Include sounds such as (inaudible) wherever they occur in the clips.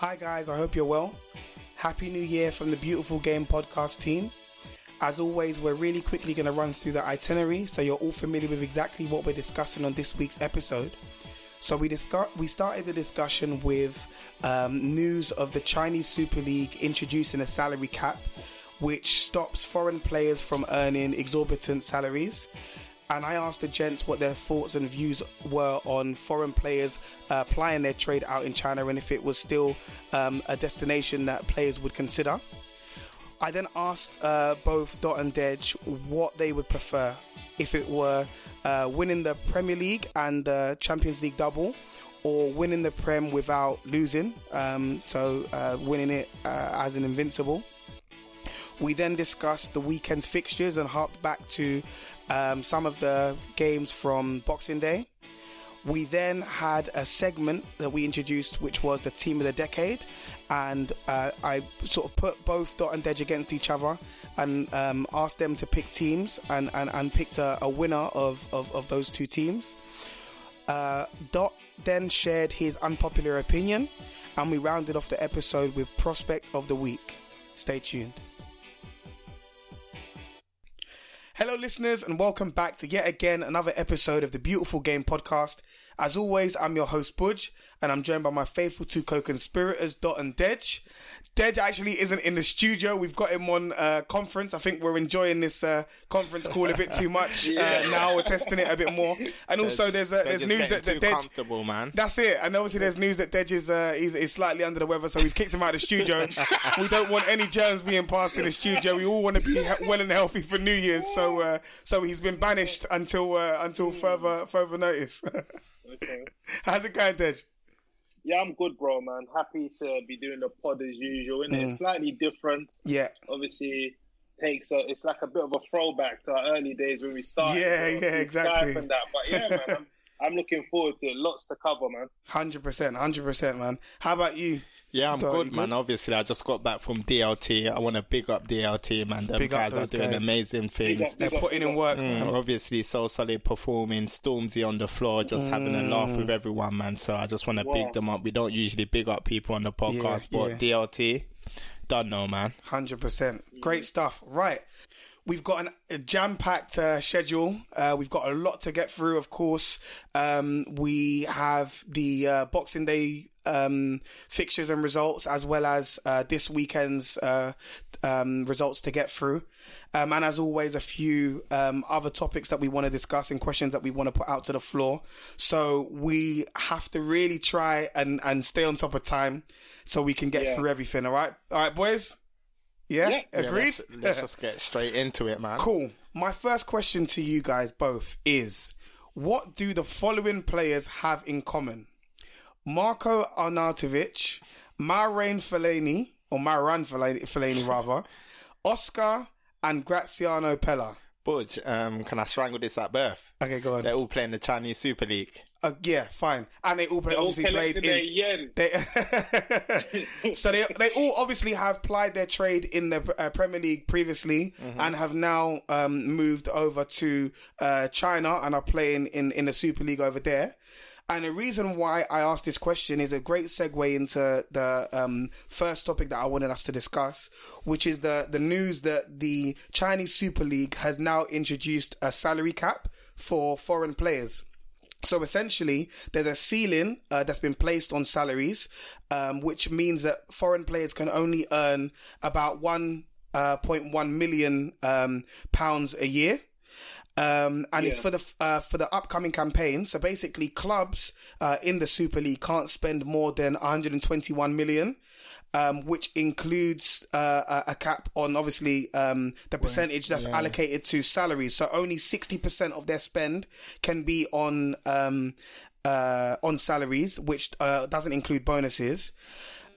Hi, guys, I hope you're well. Happy New Year from the Beautiful Game podcast team. As always, we're really quickly going to run through the itinerary so you're all familiar with exactly what we're discussing on this week's episode. So, we, discuss- we started the discussion with um, news of the Chinese Super League introducing a salary cap which stops foreign players from earning exorbitant salaries and I asked the gents what their thoughts and views were on foreign players uh, applying their trade out in China and if it was still um, a destination that players would consider. I then asked uh, both Dot and Dej what they would prefer if it were uh, winning the Premier League and the Champions League double or winning the Prem without losing, um, so uh, winning it uh, as an invincible. We then discussed the weekend's fixtures and harked back to um, some of the games from Boxing Day. We then had a segment that we introduced, which was the team of the decade, and uh, I sort of put both Dot and Dej against each other and um, asked them to pick teams and, and, and picked a, a winner of, of, of, those two teams. Uh, Dot then shared his unpopular opinion, and we rounded off the episode with Prospect of the Week. Stay tuned. Hello, listeners, and welcome back to yet again another episode of the Beautiful Game Podcast. As always, I'm your host, Budge, and I'm joined by my faithful two co conspirators, Dot and Dej. Dej actually isn't in the studio. We've got him on uh, conference. I think we're enjoying this uh, conference call a bit too much (laughs) yeah. uh, now. We're testing it a bit more. And also, there's uh, there's news that, that Dej. comfortable, man. That's it. And obviously, there's news that Dej is, uh, is slightly under the weather, so we've kicked him out of the studio. we don't want any germs being passed in the studio. We all want to be well and healthy for New Year's. So uh, so he's been banished until until further further notice. (laughs) (laughs) How's it going, Dej? Yeah, I'm good, bro, man. Happy to be doing the pod as usual. And mm. it's slightly different. Yeah. Obviously, takes a. It's like a bit of a throwback to our early days when we started. Yeah, yeah, exactly. And that, but yeah, man, I'm, (laughs) I'm looking forward to it. Lots to cover, man. Hundred percent, hundred percent, man. How about you? Yeah, I'm good, man. Good? Obviously, I just got back from DLT. I want to big up DLT, man. Them big guys are doing guys. amazing things. Up, They're putting in work. Mm, obviously, so solid performing. Stormzy on the floor, just mm. having a laugh with mm. everyone, man. So I just want to wow. big them up. We don't usually big up people on the podcast, yeah, but yeah. DLT, done, no man. Hundred percent, great stuff. Right. We've got an, a jam packed uh, schedule. Uh, we've got a lot to get through, of course. Um, we have the uh, Boxing Day um, fixtures and results, as well as uh, this weekend's uh, um, results to get through. Um, and as always, a few um, other topics that we want to discuss and questions that we want to put out to the floor. So we have to really try and, and stay on top of time so we can get yeah. through everything. All right. All right, boys. Yeah, yeah. agreed. Yeah, let's, let's just get straight into it, man. Cool. My first question to you guys both is What do the following players have in common? Marco Arnautovic, Marouane Fellaini, or Marouane Fellaini, Fellaini rather, (laughs) Oscar and Graziano Pellè. Budge, um, can I strangle this at birth? Okay, go on. They're all playing the Chinese Super League. Uh, yeah, fine. And they all play, They all obviously played collected their in. yen. They, (laughs) so they they all obviously have plied their trade in the uh, Premier League previously and have now um, moved over to uh, China and are playing in in the Super League over there. And the reason why I asked this question is a great segue into the um, first topic that I wanted us to discuss, which is the the news that the Chinese Super League has now introduced a salary cap for foreign players. So essentially, there's a ceiling uh, that's been placed on salaries, um, which means that foreign players can only earn about one uh, point one million um, pounds a year. Um, and it's for the uh, for the upcoming campaign. So basically, clubs uh, in the Super League can't spend more than 121 million, um, which includes uh, a, cap on obviously um, the percentage that's allocated to salaries. So only 60% of their spend can be on um, uh, on salaries, which uh, doesn't include bonuses.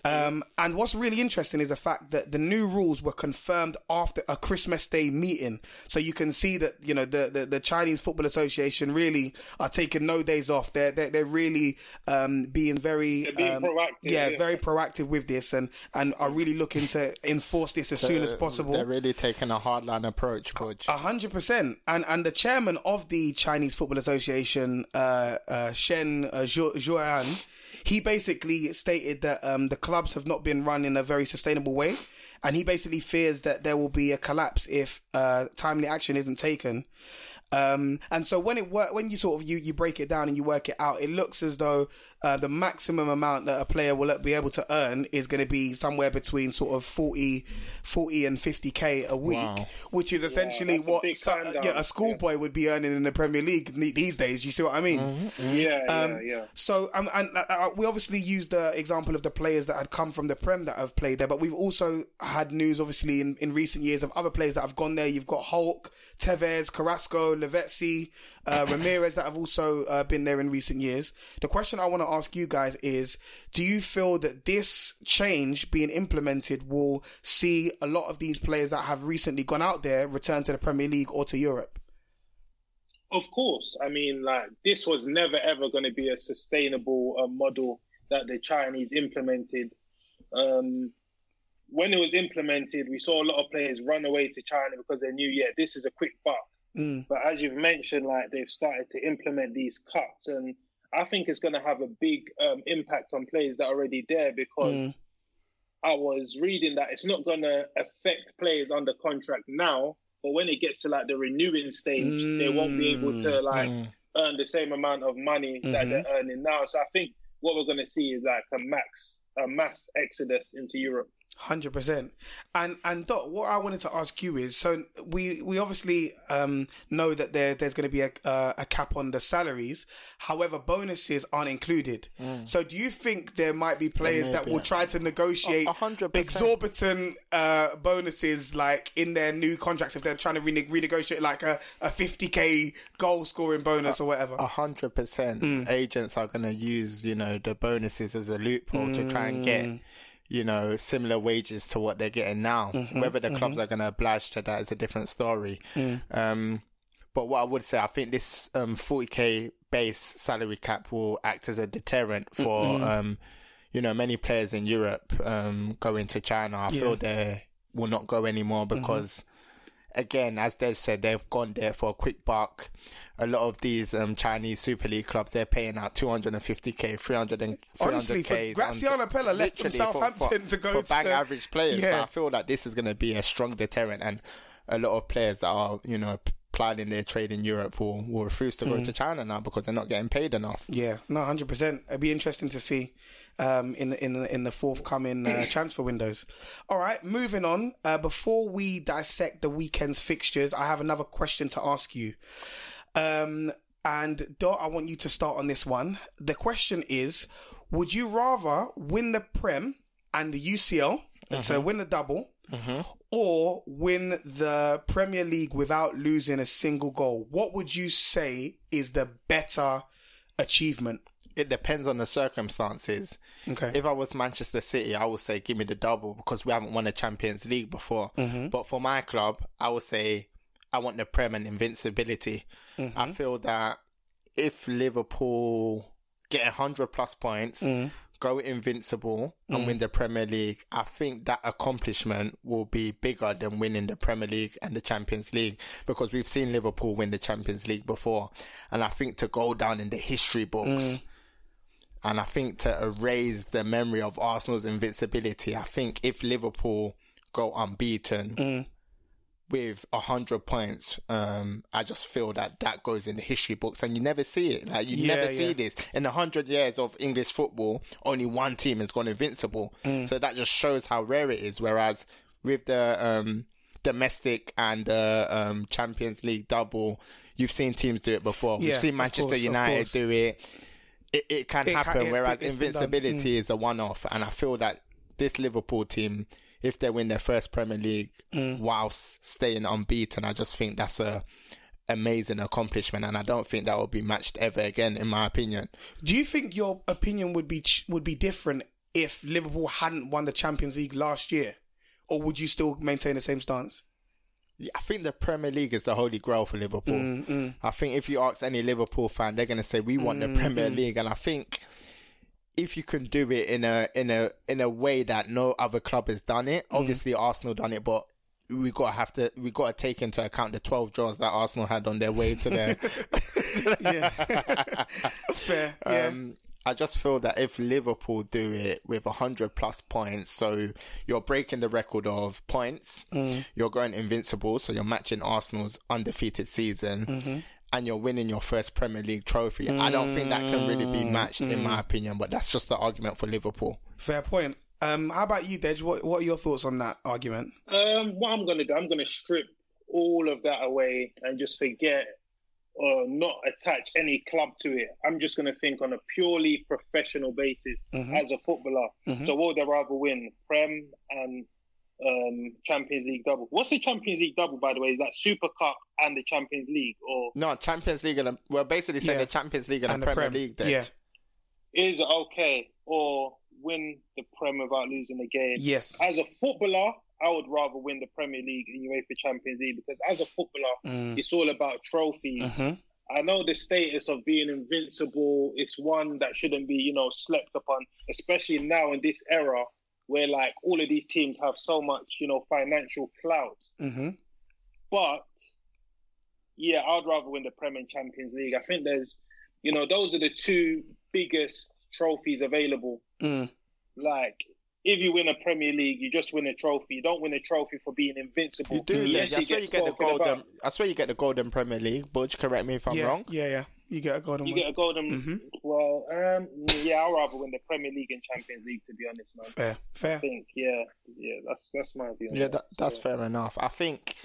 Um, and what's really interesting is the fact that the new rules were confirmed after a Christmas Day meeting. So you can see that, you know, the, the, the Chinese Football Association really are taking no days off. They're, they're, they're really, um, being very, They're being um, proactive, yeah, yeah. very proactive with this and, and are really looking to enforce this as soon as possible. They're really taking a hardline approach, Budge. A hundred percent, and and the chairman of the Chinese Football Association, uh, uh, Shen uh, Zhu- Zhuan, he basically stated that um, the clubs have not been run in a very sustainable way, and he basically fears that there will be a collapse if uh, timely action isn't taken. Um, and so when it work, when you sort of you, you break it down and you work it out, it looks as though uh, the maximum amount that a player will be able to earn is going to be somewhere between sort of 40, 40 and 50k a week, Wow. which is essentially that's a what big so- yeah, a schoolboy would be earning in the Premier League these days. You see what I mean? Yeah, Um, yeah, yeah. So, um, and uh, uh, we obviously used the example of the players that had come from the Prem that have played there, but we've also had news, obviously, in, in recent years of other players that have gone there. You've got Hulk, Tevez, Carrasco, Lavezzi, uh, (laughs) Ramirez that have also uh, been there in recent years. The question I want to ask you guys is, do you feel that this change being implemented will see a lot of these players that have recently gone out there return to the Premier League or to Europe? Of course. I mean, like, this was never ever going to be a sustainable uh, model that the Chinese implemented. Um, when it was implemented, we saw a lot of players run away to China because they knew, yeah, this is a quick buck. Mm. But as you've mentioned, like they've started to implement these cuts, and I think it's going to have a big um, impact on players that are already there because Mm. I was reading that it's not going to affect players under contract now, but when it gets to like the renewing stage, they won't be able to like earn the same amount of money that they're earning now. So I think what we're going to see is like a max, a mass exodus into Europe. Hundred percent, and and Dot, what I wanted to ask you is, so we we obviously um, know that there there's going to be a uh, a cap on the salaries. However, bonuses aren't included. So, do you think there might be players that will try to negotiate A- a hundred percent. exorbitant uh, bonuses, like in their new contracts, if they're trying to rene- renegotiate like a a fifty k goal scoring bonus or whatever? A hundred percent. Agents are going to use, you know, the bonuses as a loophole to try and get, you know, similar wages to what they're getting now. Whether the clubs are going to oblige to that is a different story. Um, but what I would say, I think this um, 40k base salary cap will act as a deterrent for, um, you know, many players in Europe um, going to China. I feel they will not go anymore because again, as Des said, they've gone there for a quick buck. A lot of these um, Chinese Super League clubs, they're paying out 250k, 300 and 300k. Honestly, for Graziano Pellè left from literally for- Southampton for, to go for bang to- average players. So I feel that this is going to be a strong deterrent, and a lot of players that are, you know, p- plying their trade in Europe will, will refuse to go Mm. to China now because they're not getting paid enough. Yeah, no, hundred percent. It'd be interesting to see um, in the, in in the forthcoming uh, (clears throat) transfer windows. All right, moving on. Uh, before we dissect the weekend's fixtures, I have another question to ask you. Um, and Dot, I want you to start on this one. The question is: Would you rather win the Prem and the UCL, so win the double, or win the Premier League without losing a single goal. What would you say is the better achievement? It depends on the circumstances. Okay. If I was Manchester City, I would say give me the double because we haven't won a Champions League before. Mm-hmm. But for my club, I would say I want the Prem and invincibility. Mm-hmm. I feel that if Liverpool get 100 plus points, Mm-hmm. go invincible and win the Premier League, I think that accomplishment will be bigger than winning the Premier League and the Champions League because we've seen Liverpool win the Champions League before. And I think to go down in the history books, and I think to erase the memory of Arsenal's invincibility, I think if Liverpool go unbeaten with a hundred points, um, I just feel that that goes in the history books, and you never see it. Like you Yeah, never see yeah. this in a hundred years of English football. Only one team has gone invincible, Mm. so that just shows how rare it is. Whereas with the um, domestic and the um, Champions League double, you've seen teams do it before. Yeah, We've seen Manchester course, United do it. It, it can It happen. it's whereas been- invincibility is a one-off, and I feel that this Liverpool team, if they win their first Premier League Mm. whilst staying unbeaten, I just think that's a amazing accomplishment, and I don't think that will be matched ever again, in my opinion. Do you think your opinion would be ch- would be different if Liverpool hadn't won the Champions League last year, or would you still maintain the same stance? Yeah, I think the Premier League is the holy grail for Liverpool. Mm, I think if you ask any Liverpool fan, they're going to say we want the Premier League, and I think if you can do it in a in a in a way that no other club has done it, obviously Arsenal done it, but we got to have to we got to take into account the 12 draws that Arsenal had on their way to their (laughs) Yeah, (laughs) fair. Yeah, Um, I just feel that if Liverpool do it with 100 plus points, so you're breaking the record of points, Mm. you're going invincible, so you're matching Arsenal's undefeated season, Mm-hmm. and you're winning your first Premier League trophy. I don't think that can really Mm. be matched, in my opinion, but that's just the argument for Liverpool. fair point. Um, how about you, Dej? What What are your thoughts on that argument? Um, what I'm gonna do, I'm gonna strip all of that away and just forget or not attach any club to it. I'm just gonna think on a purely professional basis as a footballer. So what would I rather win, Prem and um, Champions League double? What's the Champions League double, by the way? Is that Super Cup and the Champions League, or No, Champions League, and the, we're basically saying Yeah. the Champions League and, And the the Premier Prem, League. Then. yeah. is okay, or win the Prem without losing the game? Yes. As a footballer, I would rather win the Premier League and UEFA Champions League because as a footballer, Mm. it's all about trophies. Mhm. I know the status of being invincible is one that shouldn't be, you know, slept upon, especially now in this era where like all of these teams have so much, you know, financial clout. Mhm. But yeah, I'd rather win the Premier and Champions League. I think there's, you know, those are the two biggest trophies available. Mm. Like, if you win a Premier League, you just win a trophy. You don't win a trophy for being invincible. You do, Yes, yeah. That's where you get get the golden. about. That's where you get the golden Premier League. Butch, correct me if I'm yeah, wrong. yeah, yeah. You get a golden You one. get a golden. Mhm. Well, um, yeah, I'd rather win the Premier League and Champions League, to be honest, man. Fair, fair. I think, yeah, yeah, that's that's my view. Yeah, that, that's So, fair enough. I think,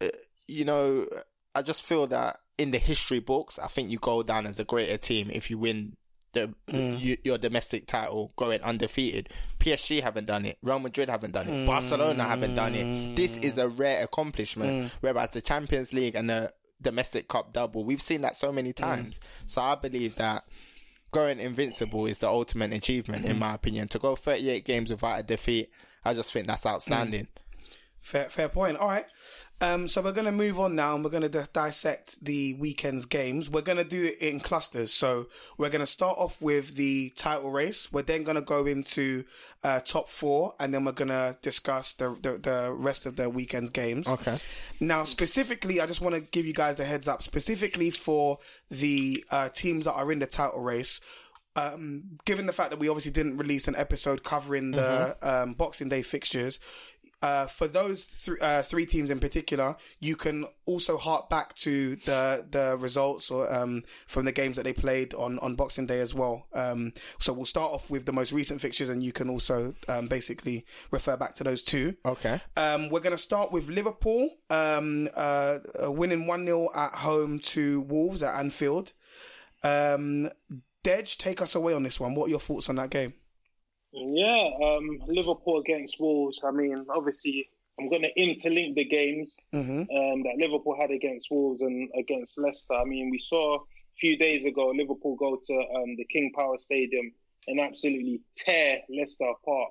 uh, you know, I just feel that in the history books, I think you go down as a greater team if you win the mm. you, your domestic title going undefeated. PSG haven't done it. Real Madrid haven't done it. Barcelona haven't done it. This is a rare accomplishment. Mm. Whereas the Champions League and the domestic cup double, we've seen that so many mm. times. So I believe that going invincible is the ultimate achievement, in my opinion. To go 38 games without a defeat, I just think that's outstanding. Fair, fair point. All right. Um, so we're going to move on now and we're going to dissect the weekend's games. We're going to do it in clusters. So we're going to start off with the title race. We're then going to go into uh, top four and then we're going to discuss the, the, the rest of the weekend's games. Okay. Now, specifically, I just want to give you guys the heads up, specifically for the uh, teams that are in the title race. Um, given the fact that we obviously didn't release an episode covering the um, Boxing Day fixtures, uh, for those th- uh, three teams in particular, you can also hark back to the the results or um, from the games that they played on, on Boxing Day as well. Um, so we'll start off with the most recent fixtures, and you can also um, basically refer back to those two. Okay. Um, we're going to start with Liverpool um, uh, winning 1 0 at home to Wolves at Anfield. Um, Dej, take us away on this one. What are your thoughts on that game? Yeah, um, Liverpool against Wolves. I mean, obviously, I'm going to interlink the games Mm-hmm. um, that Liverpool had against Wolves and against Leicester. I mean, we saw a few days ago Liverpool go to um, the King Power Stadium and absolutely tear Leicester apart.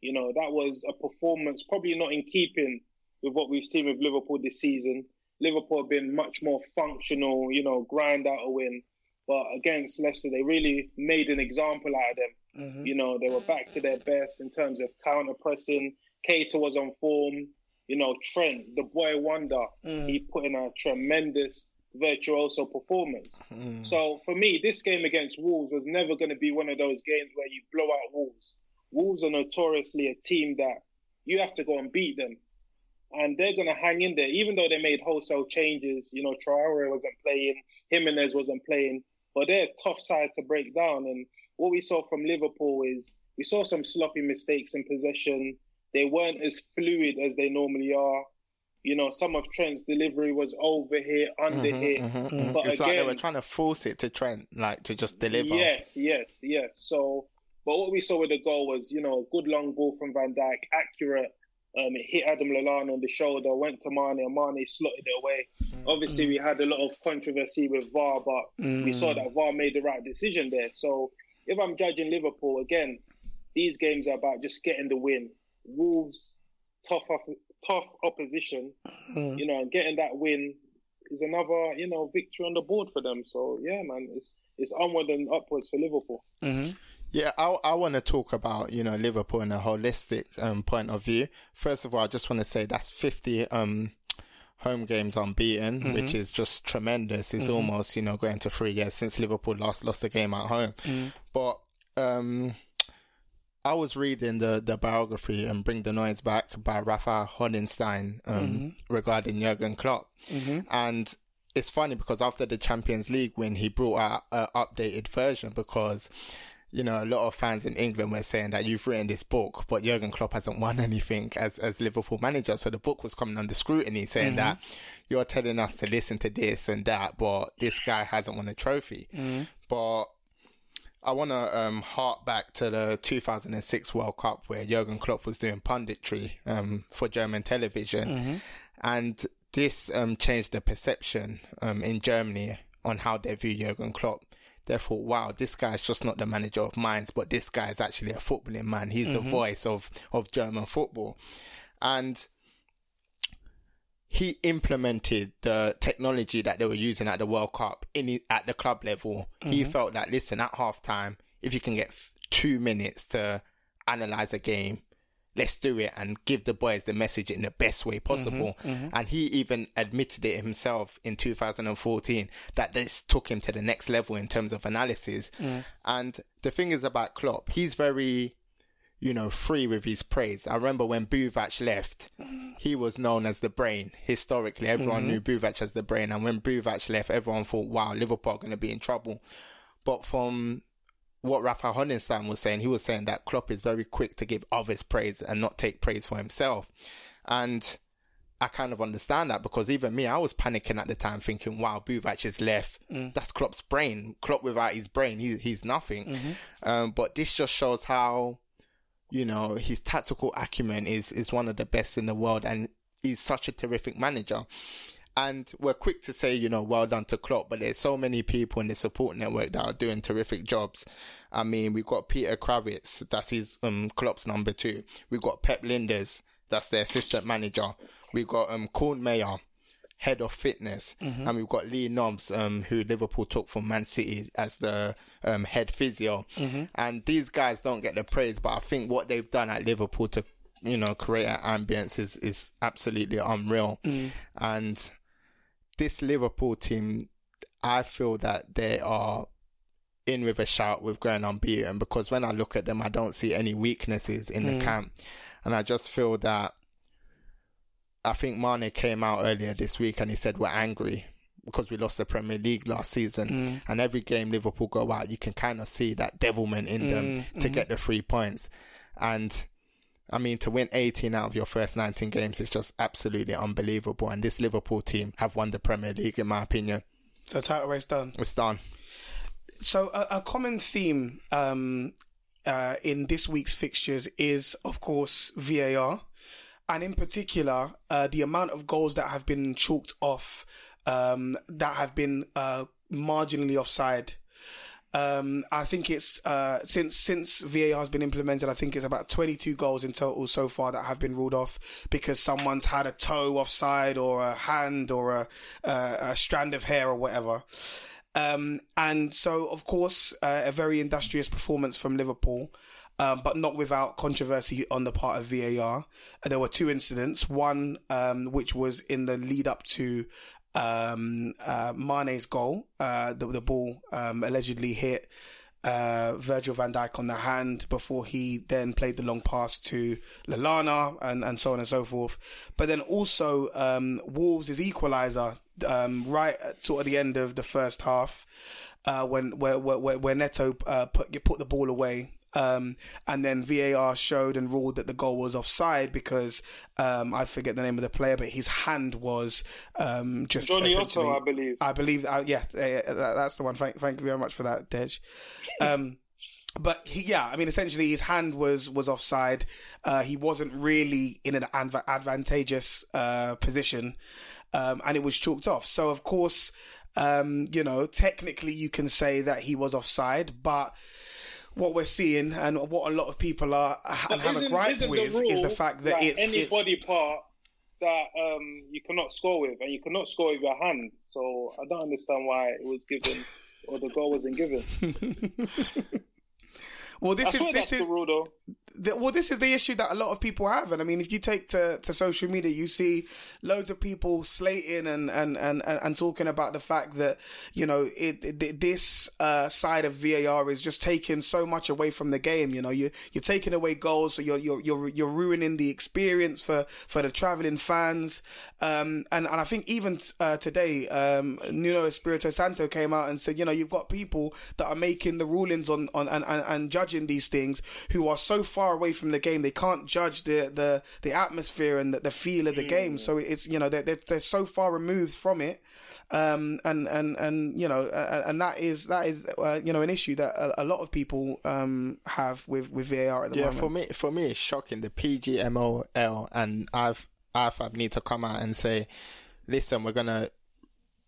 You know, that was a performance probably not in keeping with what we've seen with Liverpool this season. Liverpool have been much more functional, you know, grind out a win. But against Leicester, they really made an example out of them. Mm-hmm. You know, they were back to their best in terms of counter pressing. Keita was on form. You know, Trent, the boy wonder, mm. he put in a tremendous virtuoso performance. Mm. So for me, this game against Wolves was never going to be one of those games where you blow out Wolves. Wolves are notoriously a team that you have to go and beat them. And they're going to hang in there, even though they made wholesale changes. You know, Traore wasn't playing, Jimenez wasn't playing, but they're a tough side to break down. And what we saw from Liverpool is we saw some sloppy mistakes in possession. They weren't as fluid as they normally are. You know, some of Trent's delivery was over here, under mm-hmm, here. Mm-hmm, mm-hmm. But It's like they were trying to force it to Trent, like to just deliver. Yes, yes, yes. So, but what we saw with the goal was, you know, a good long ball from Van Dijk, accurate. Um, it hit Adam Lallana on the shoulder, went to Mane, and Mane slotted it away. Mm. Obviously, we had a lot of controversy with VAR, but we mm. saw that VAR made the right decision there. So, if I'm judging Liverpool again, these games are about just getting the win. Wolves, tough, tough opposition, you know, and getting that win is another, you know, victory on the board for them. So yeah, man, it's it's onward and upwards for Liverpool. Yeah, I, I want to talk about, you know, Liverpool in a holistic um, point of view. First of all, I just want to say that's 50 um, home games unbeaten, mm-hmm. which is just tremendous. It's mm-hmm. almost, you know, going to three years since Liverpool last lost a game at home. Mm. But um, I was reading the, the biography and Bring the Noise Back by Rafa Honigstein um, mm-hmm. regarding Jurgen Klopp. And it's funny because after the Champions League win, he brought out an updated version because, you know, a lot of fans in England were saying that you've written this book, but Jurgen Klopp hasn't won (laughs) anything as, as Liverpool manager. So the book was coming under scrutiny saying that you're telling us to listen to this and that, but this guy hasn't won a trophy. But I want to um, hark back to the 2006 World Cup where Jurgen Klopp was doing punditry um, for German television, and this um, changed the perception um, in Germany on how they view Jurgen Klopp. They thought, "Wow, this guy's just not the manager of minds, but this guy is actually a footballing man. He's the mm-hmm. voice of of German football," and he implemented the technology that they were using at the World Cup in the- at the club level. He mm-hmm. felt that listen at halftime, if you can get two minutes to analyze a game, let's do it and give the boys the message in the best way possible. Mm-hmm, mm-hmm. And he even admitted it himself in 2014 that this took him to the next level in terms of analysis. Mm. And the thing is about Klopp, he's very you know, free with his praise. I remember when Buvac left, he was known as the brain. Historically, everyone mm-hmm. knew Buvac as the brain. And when Buvac left, everyone thought, wow, Liverpool are going to be in trouble. But from what Rafa Honigstein was saying, he was saying that Klopp is very quick to give others praise and not take praise for himself. And I kind of understand that because even me, I was panicking at the time thinking, wow, Buvac is left. That's Klopp's brain. Klopp without his brain, he, he's nothing. Um, but this just shows how you know, his tactical acumen is, is one of the best in the world and he's such a terrific manager. And we're quick to say, you know, well done to Klopp, but there's so many people in the support network that are doing terrific jobs. I mean, we've got Peter Krawietz, that's his, um, Klopp's number two. We've got Pep Lijnders, that's their assistant manager. We've got, um, Kornmayer, head of fitness, and we've got Lee Nobes, um, who Liverpool took from Man City as the um, head physio. And these guys don't get the praise, but I think what they've done at Liverpool to, you know, create an ambience is is absolutely unreal. And this Liverpool team, I feel that they are in with a shout with going unbeaten because when I look at them, I don't see any weaknesses in the hmm. camp, and I just feel that I think Mane came out earlier this week and he said we're angry because we lost the Premier League last season. Hmm. And every game Liverpool go out, you can kind of see that devilment in them hmm. to get the three points. And I mean, to win 18 out of your first 19 games is just absolutely unbelievable. And this Liverpool team have won the Premier League, in my opinion. So title race done. It's done. So a, a common theme um, uh, in this week's fixtures is, of course, VAR. and in particular, uh, the amount of goals that have been chalked off, um, that have been uh, marginally offside. Um, I think it's uh, since since VAR has been implemented. I think it's about 22 goals in total so far that have been ruled off because someone's had a toe offside or a hand or a, a, a strand of hair or whatever. Um, and so, of course, uh, a very industrious performance from Liverpool. Um, but not without controversy on the part of VAR. There were two incidents. One, um, which was in the lead up to um, uh, Mane's goal. Uh, the, the ball um, allegedly hit uh, Virgil van Dijk on the hand before he then played the long pass to Lallana and, and so on and so forth. But then also um, Wolves' equaliser um, right at sort of the end of the first half. Uh, when where, where, where Neto uh, put put the ball away um, and then VAR showed and ruled that the goal was offside because um, I forget the name of the player, but his hand was um, just Jonny Otto, I believe. I believe, uh, yeah, uh, that's the one. Thank, thank you very much for that, Dej. (laughs) Um, but he, yeah, I mean, essentially, his hand was was offside. Uh, he wasn't really in an adv- advantageous uh, position, um, and it was chalked off. So, of course, um, you know, technically, you can say that he was offside, but what we're seeing and what a lot of people are and have a gripe with is the fact that, that it's any it's, body part that um, you cannot score with, and you cannot score with your hand. So I don't understand why it was given or the goal wasn't given. (laughs) well, this I is this is the rule, though the, well, this is the issue that a lot of people have, and I mean, if you take to, to social media, you see loads of people slating and and, and, and talking about the fact that you know it, it this uh, side of VAR is just taking so much away from the game. You know, you you're taking away goals, so you're you're you're, you're ruining the experience for for the traveling fans. Um, and and I think even uh, today, um, Nuno Espirito Santo came out and said, you know, you've got people that are making the rulings on on and, and, and judging these things who are so far away from the game. They can't judge the the, the atmosphere and the, the feel of the mm. game. So it's you know they're, they're, they're so far removed from it. Um, and and and you know, uh, and that is that is uh, you know an issue that a, a lot of people um, have with with VAR at the yeah, moment. for me, for me, it's shocking. The PGMOL and I've IFAB need to come out and say, listen, we're gonna,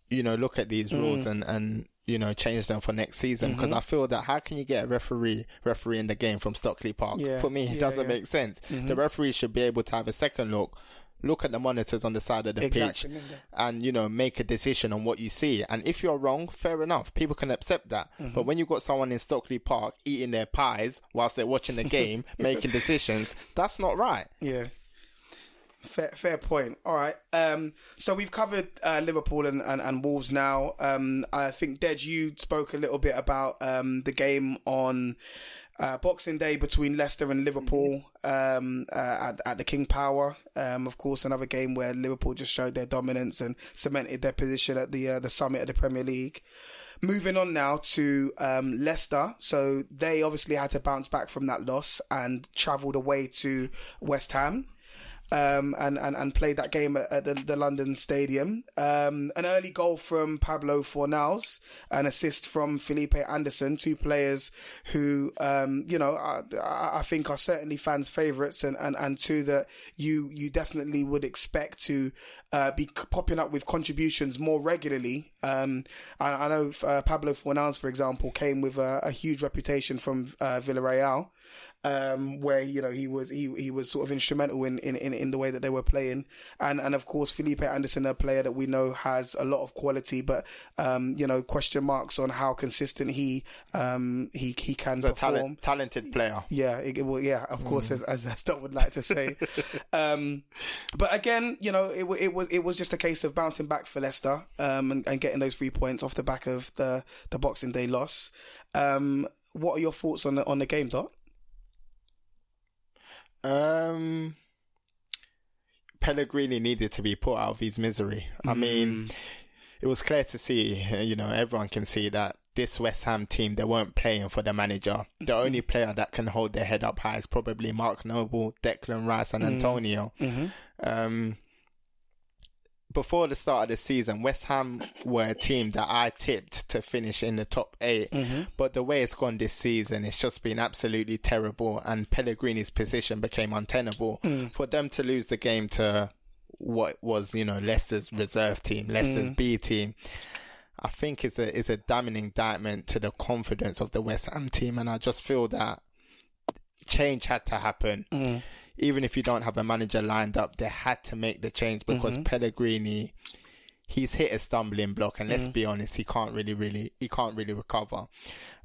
you know, look at these rules mm. and and you know, change them for next season because mm-hmm. I feel that how can you get a referee referee in the game from Stockley Park? Yeah. For me, it yeah, doesn't yeah. make sense. Mm-hmm. The referee should be able to have a second look, look at the monitors on the side of the exactly. pitch, and you know, make a decision on what you see. And if you're wrong, fair enough, people can accept that. Mm-hmm. But when you've got someone in Stockley Park eating their pies whilst they're watching the (laughs) game, making decisions, that's not right. Yeah. Fair, fair point. All right. Um, so we've covered uh, Liverpool and, and, and, Wolves now. Um, I think, Dej, you spoke a little bit about um, the game on uh, Boxing Day between Leicester and Liverpool um, uh, at, at, the King Power. Um, of course, another game where Liverpool just showed their dominance and cemented their position at the uh, the summit of the Premier League. Moving on now to um, Leicester. So they obviously had to bounce back from that loss and travelled away to West Ham um, and, and, and played that game at, the, the, London Stadium. Um, an early goal from Pablo Fornals, an assist from Felipe Anderson, two players who, um, you know, I, I, think are certainly fans' favourites and, and, and two that you, you definitely would expect to uh, be popping up with contributions more regularly. Um, I, I, know uh, Pablo Fornals, for example, came with a, a huge reputation from uh, Villarreal um, where you know he was he he was sort of instrumental in, in, in, in, the way that they were playing, and and of course Felipe Anderson, a player that we know has a lot of quality, but um, you know question marks on how consistent he um, he he can He's perform. Talent, talented player. Yeah, it, well, yeah, of course, mm. as as Stott would like to say. (laughs) um, but again, you know, it it was it was just a case of bouncing back for Leicester um, and, and getting those three points off the back of the the Boxing Day loss. Um, what are your thoughts on the on the game, Dot? Um, Pellegrini needed to be put out of his misery. I mean, mm. it was clear to see, you know, everyone can see that this West Ham team, they weren't playing for the manager. The mm-hmm. only player that can hold their head up high is probably Mark Noble, Declan Rice, and mm. Antonio. Mm-hmm. Um, before the start of the season, West Ham were a team that I tipped to finish in the top 8 Mm-hmm. But the way it's gone this season, it's just been absolutely terrible. And Pellegrini's position became untenable. Mm. For them to lose the game to what was, you know, Leicester's reserve team, Leicester's Mm. B team, I think is a is a damning indictment to the confidence of the West Ham team. And I just feel that change had to happen. Mm. Even if you don't have a manager lined up, they had to make the change because Mm-hmm. Pellegrini, he's hit a stumbling block, and let's Mm. be honest, he can't really, really, he can't really recover.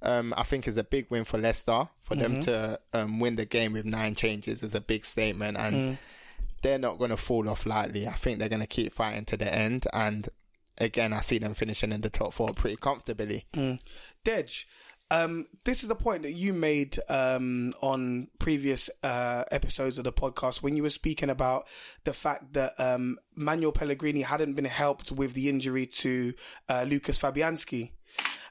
Um, I think it's a big win for Leicester for them Mm-hmm. to um, win the game with nine changes is a big statement, and Mm. they're not going to fall off lightly. I think they're going to keep fighting to the end, and again, I see them finishing in the top four pretty comfortably. Dej, um, this is a point that you made um, on previous uh, episodes of the podcast when you were speaking about the fact that um, Manuel Pellegrini hadn't been helped with the injury to uh, Lucas Fabianski.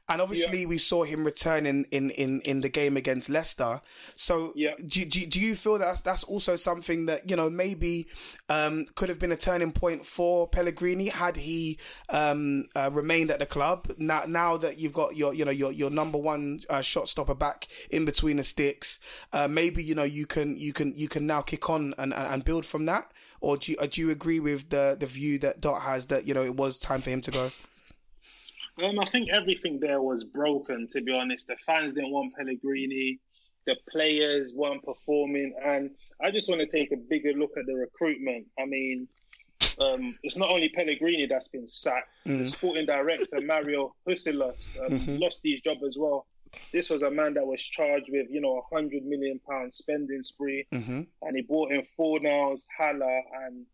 And obviously, we saw him return in, in, in, in the game against Leicester. So, Yeah. do, do, do you feel that that's, that's also something that, you know, maybe um, could have been a turning point for Pellegrini had he um, uh, remained at the club? Now, now that you've got your, you know, your, your number one uh, shot stopper back in between the sticks, uh, maybe, you know, you can, you can, you can now kick on and, and, and build from that? Or do you, uh, do you agree with the, the view that Dot has that, you know, it was time for him to go? Um, I think everything there was broken. To be honest, the fans didn't want Pellegrini, the players weren't performing, and I just want to take a bigger look at the recruitment. I mean, um, it's not only Pellegrini that's been sacked. The sporting director Mario Husillos um, lost his job as well. This was a man that was charged with, you know, a hundred million pound spending spree, and he brought in Fornals, Haller, and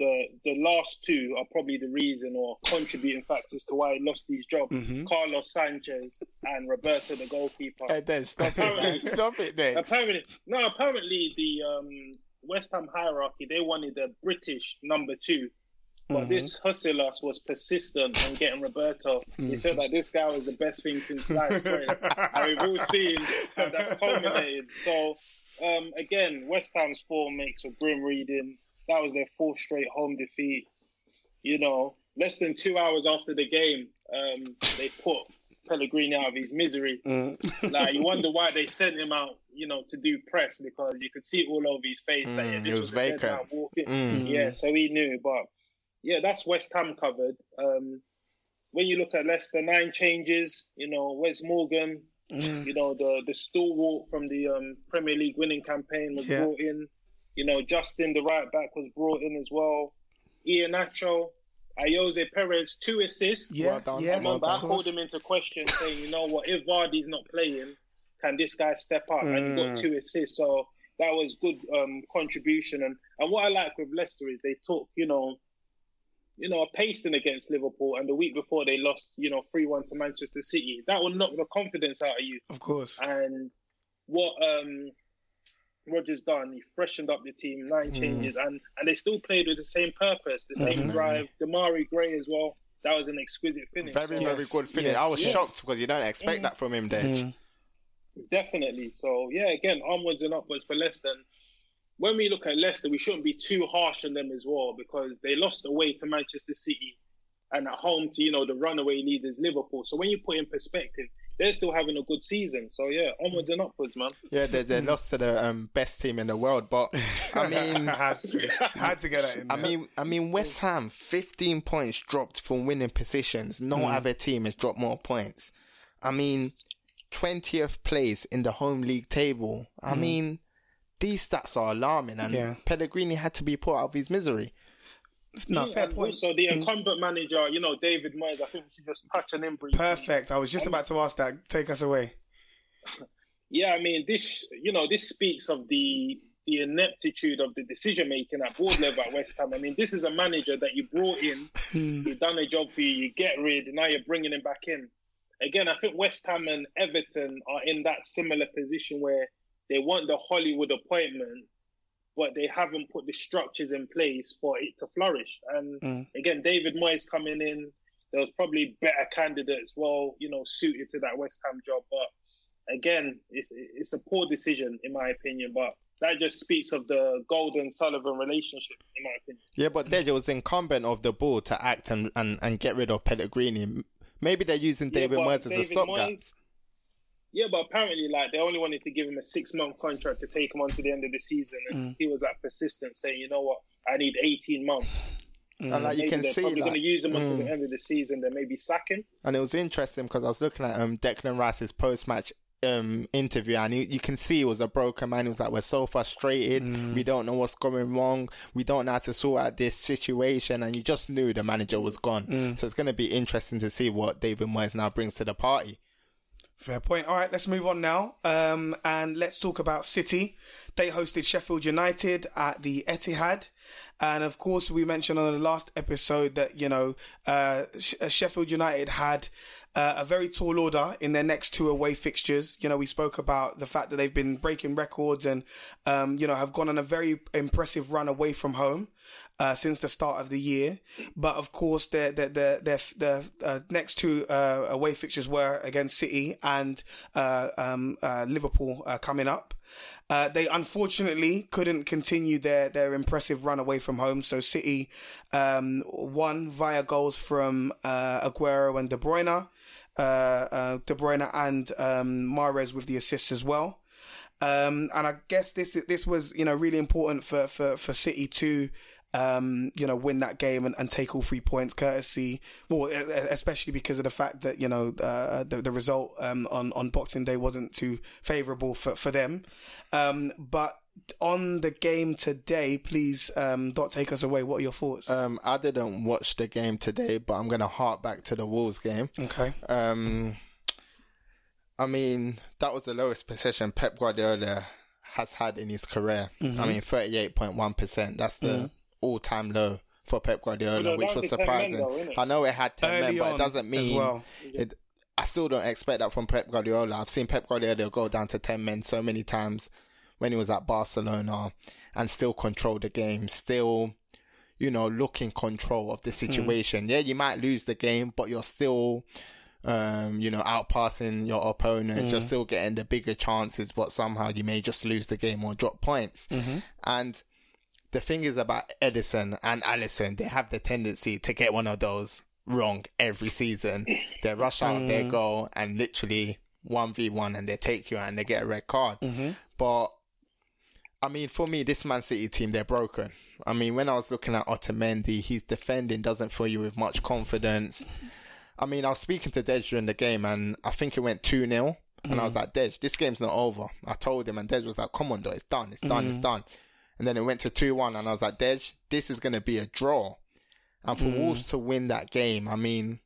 the the last two are probably the reason or contributing factors to why he lost his job. Carlos Sanchez and Roberto, the goalkeeper. Hey, then stop it, man. stop it, then. Apparently, no. Apparently, the um, West Ham hierarchy they wanted a British number two, but this Husillos was persistent on getting Roberto. He said that this guy was the best thing since sliced bread, (laughs) and we've all seen that that's culminated. So, um, again, West Ham's form makes for grim reading. That was their fourth straight home defeat. You know, less than two hours after the game, um, they put Pellegrini out of his misery. Like you wonder why they sent him out, you know, to do press because you could see all over his face that yeah, Mm, this it was was, vacant. walking. Mm. Yeah, so he knew. But yeah, that's West Ham covered. Um, when you look at Leicester, nine changes. You know, Wes Morgan. You know, the the stalwart from the um, Premier League winning campaign was Yeah. brought in. You know, Justin, the right back, was brought in as well. Iheanacho, Ayose Perez, two assists. Yeah, Well done. yeah. I remember I called him into question, saying, you know what, if Vardy's not playing, can this guy step up? And he got two assists, so that was good um, contribution. And and what I like with Leicester is they took, you know, you know, a pasting against Liverpool, and the week before they lost, you know, three one to Manchester City. That will knock the confidence out of you. Of course. And what um Roger's done, he freshened up the team, nine hmm. changes, and and they still played with the same purpose, the same drive. Demarai Gray as well. That was an exquisite finish. Very, So- very Yes, good finish. yes, I was yes. shocked because you don't expect mm. that from him, Dej. Hmm. Definitely. So yeah, again, onwards and upwards for Leicester. And when we look at Leicester, we shouldn't be too harsh on them as well because they lost away to Manchester City and at home to you know the runaway leaders Liverpool. So when you put in perspective, they're still having a good season. So yeah, onwards and upwards, man. Yeah, they, they lost to the um, best team in the world, but I mean, (laughs) had, to, had to get that in. I mean, I mean, West Ham, 15 points dropped from winning positions. No Mm. other team has dropped more points. I mean, 20th place in the home league table. I mean, these stats are alarming, and Mm. Yeah. Pellegrini had to be put out of his misery. No, fair and point. also the mm. incumbent manager, you know, David Moyes. I think we should just touch on him briefly. Perfect. I was just about to ask that. Take us away. Yeah, I mean, this you know this speaks of the the ineptitude of the decision making at board level at West Ham. I mean, this is a manager that you brought in, hmm. he's done a job for you, you get rid, now you're bringing him back in. Again, I think West Ham and Everton are in that similar position where they want the Hollywood appointment, but they haven't put the structures in place for it to flourish. And mm. again, David Moyes coming in, there was probably better candidates, well, you know, suited to that West Ham job, but again, it's it's a poor decision in my opinion. But that just speaks of the Golden Sullivan relationship, in my opinion. Yeah, but Deja was incumbent of the ball to act and, and, and get rid of Pellegrini. Maybe they're using David but Moyes as a David stopgap. Moyes- Yeah, but apparently, like they only wanted to give him a six month contract to take him on to the end of the season, and he was like persistent, saying, "You know what? I need eighteen months." And like you Maybe can they're see, probably going to use him until mm. the end of the season. Then maybe sack him. and it was interesting because I was looking at um Declan Rice's post match um interview and you, you can see he was a broken man. He was like, "We're so frustrated. Mm. We don't know what's going wrong. We don't know how to sort out this situation." And you just knew the manager was gone. Mm. So it's going to be interesting to see what David Moyes now brings to the party. Fair point. All right, let's move on now. Um, and let's talk about City. They hosted Sheffield United at the Etihad. And of course, we mentioned on the last episode that, you know, uh, uh, Sheffield United had uh, a very tall order in their next two away fixtures. You know, we spoke about the fact that they've been breaking records and, um, you know, have gone on a very impressive run away from home. Uh, since the start of the year, but of course their their their their, their uh, next two uh, away fixtures were against City and uh, um, uh, Liverpool uh, coming up. They unfortunately couldn't continue their, their impressive run away from home. So City um, won via goals from Aguero and De Bruyne, De Bruyne and um, Mahrez with the assists as well. Um, and I guess this this was you know really important for for, for City to um, you know, win that game and, and take all three points, courtesy, well, especially because of the fact that, you know, uh, the, the result, um, on, on Boxing Day wasn't too favourable for, for them. Um, but on the game today, please, um, Dot, take us away. What are your thoughts? Um, I didn't watch the game today, but I'm going to hark back to the Wolves game. okay. Um, I mean, that was the lowest possession Pep Guardiola has had in his career. Mm-hmm. I mean, 38.1%. That's the all time low for Pep Guardiola, Well, which was was the 10 men surprising. though. I know it had 10 men, but it doesn't mean well. it. I still don't expect that from Pep Guardiola. I've seen Pep Guardiola go down to 10 men so many times when he was at Barcelona and still control the game, still, you know, look in control of the situation. Yeah, you might lose the game, but you're still, um, you know, outpassing your opponents. You're still getting the bigger chances, but somehow you may just lose the game or drop points. And the thing is about Ederson and Alisson, they have the tendency to get one of those wrong every season. (laughs) They rush out their mm. goal and literally 1v1 and they take you out and they get a red card. Mm-hmm. But I mean, for me, this Man City team, they're broken. I mean, when I was looking at Otamendi, his defending doesn't fill you with much confidence. I mean, I was speaking to Dej during the game and I think it went 2 0. And I was mm-hmm. like, Dej, this game's not over. I told him, and Dej was like, come on, though, it's done, it's done, it's mm-hmm. done. And then it went to 2 1, and I was like, Dej, this is going to be a draw. And for hmm. Wolves to win that game, I mean,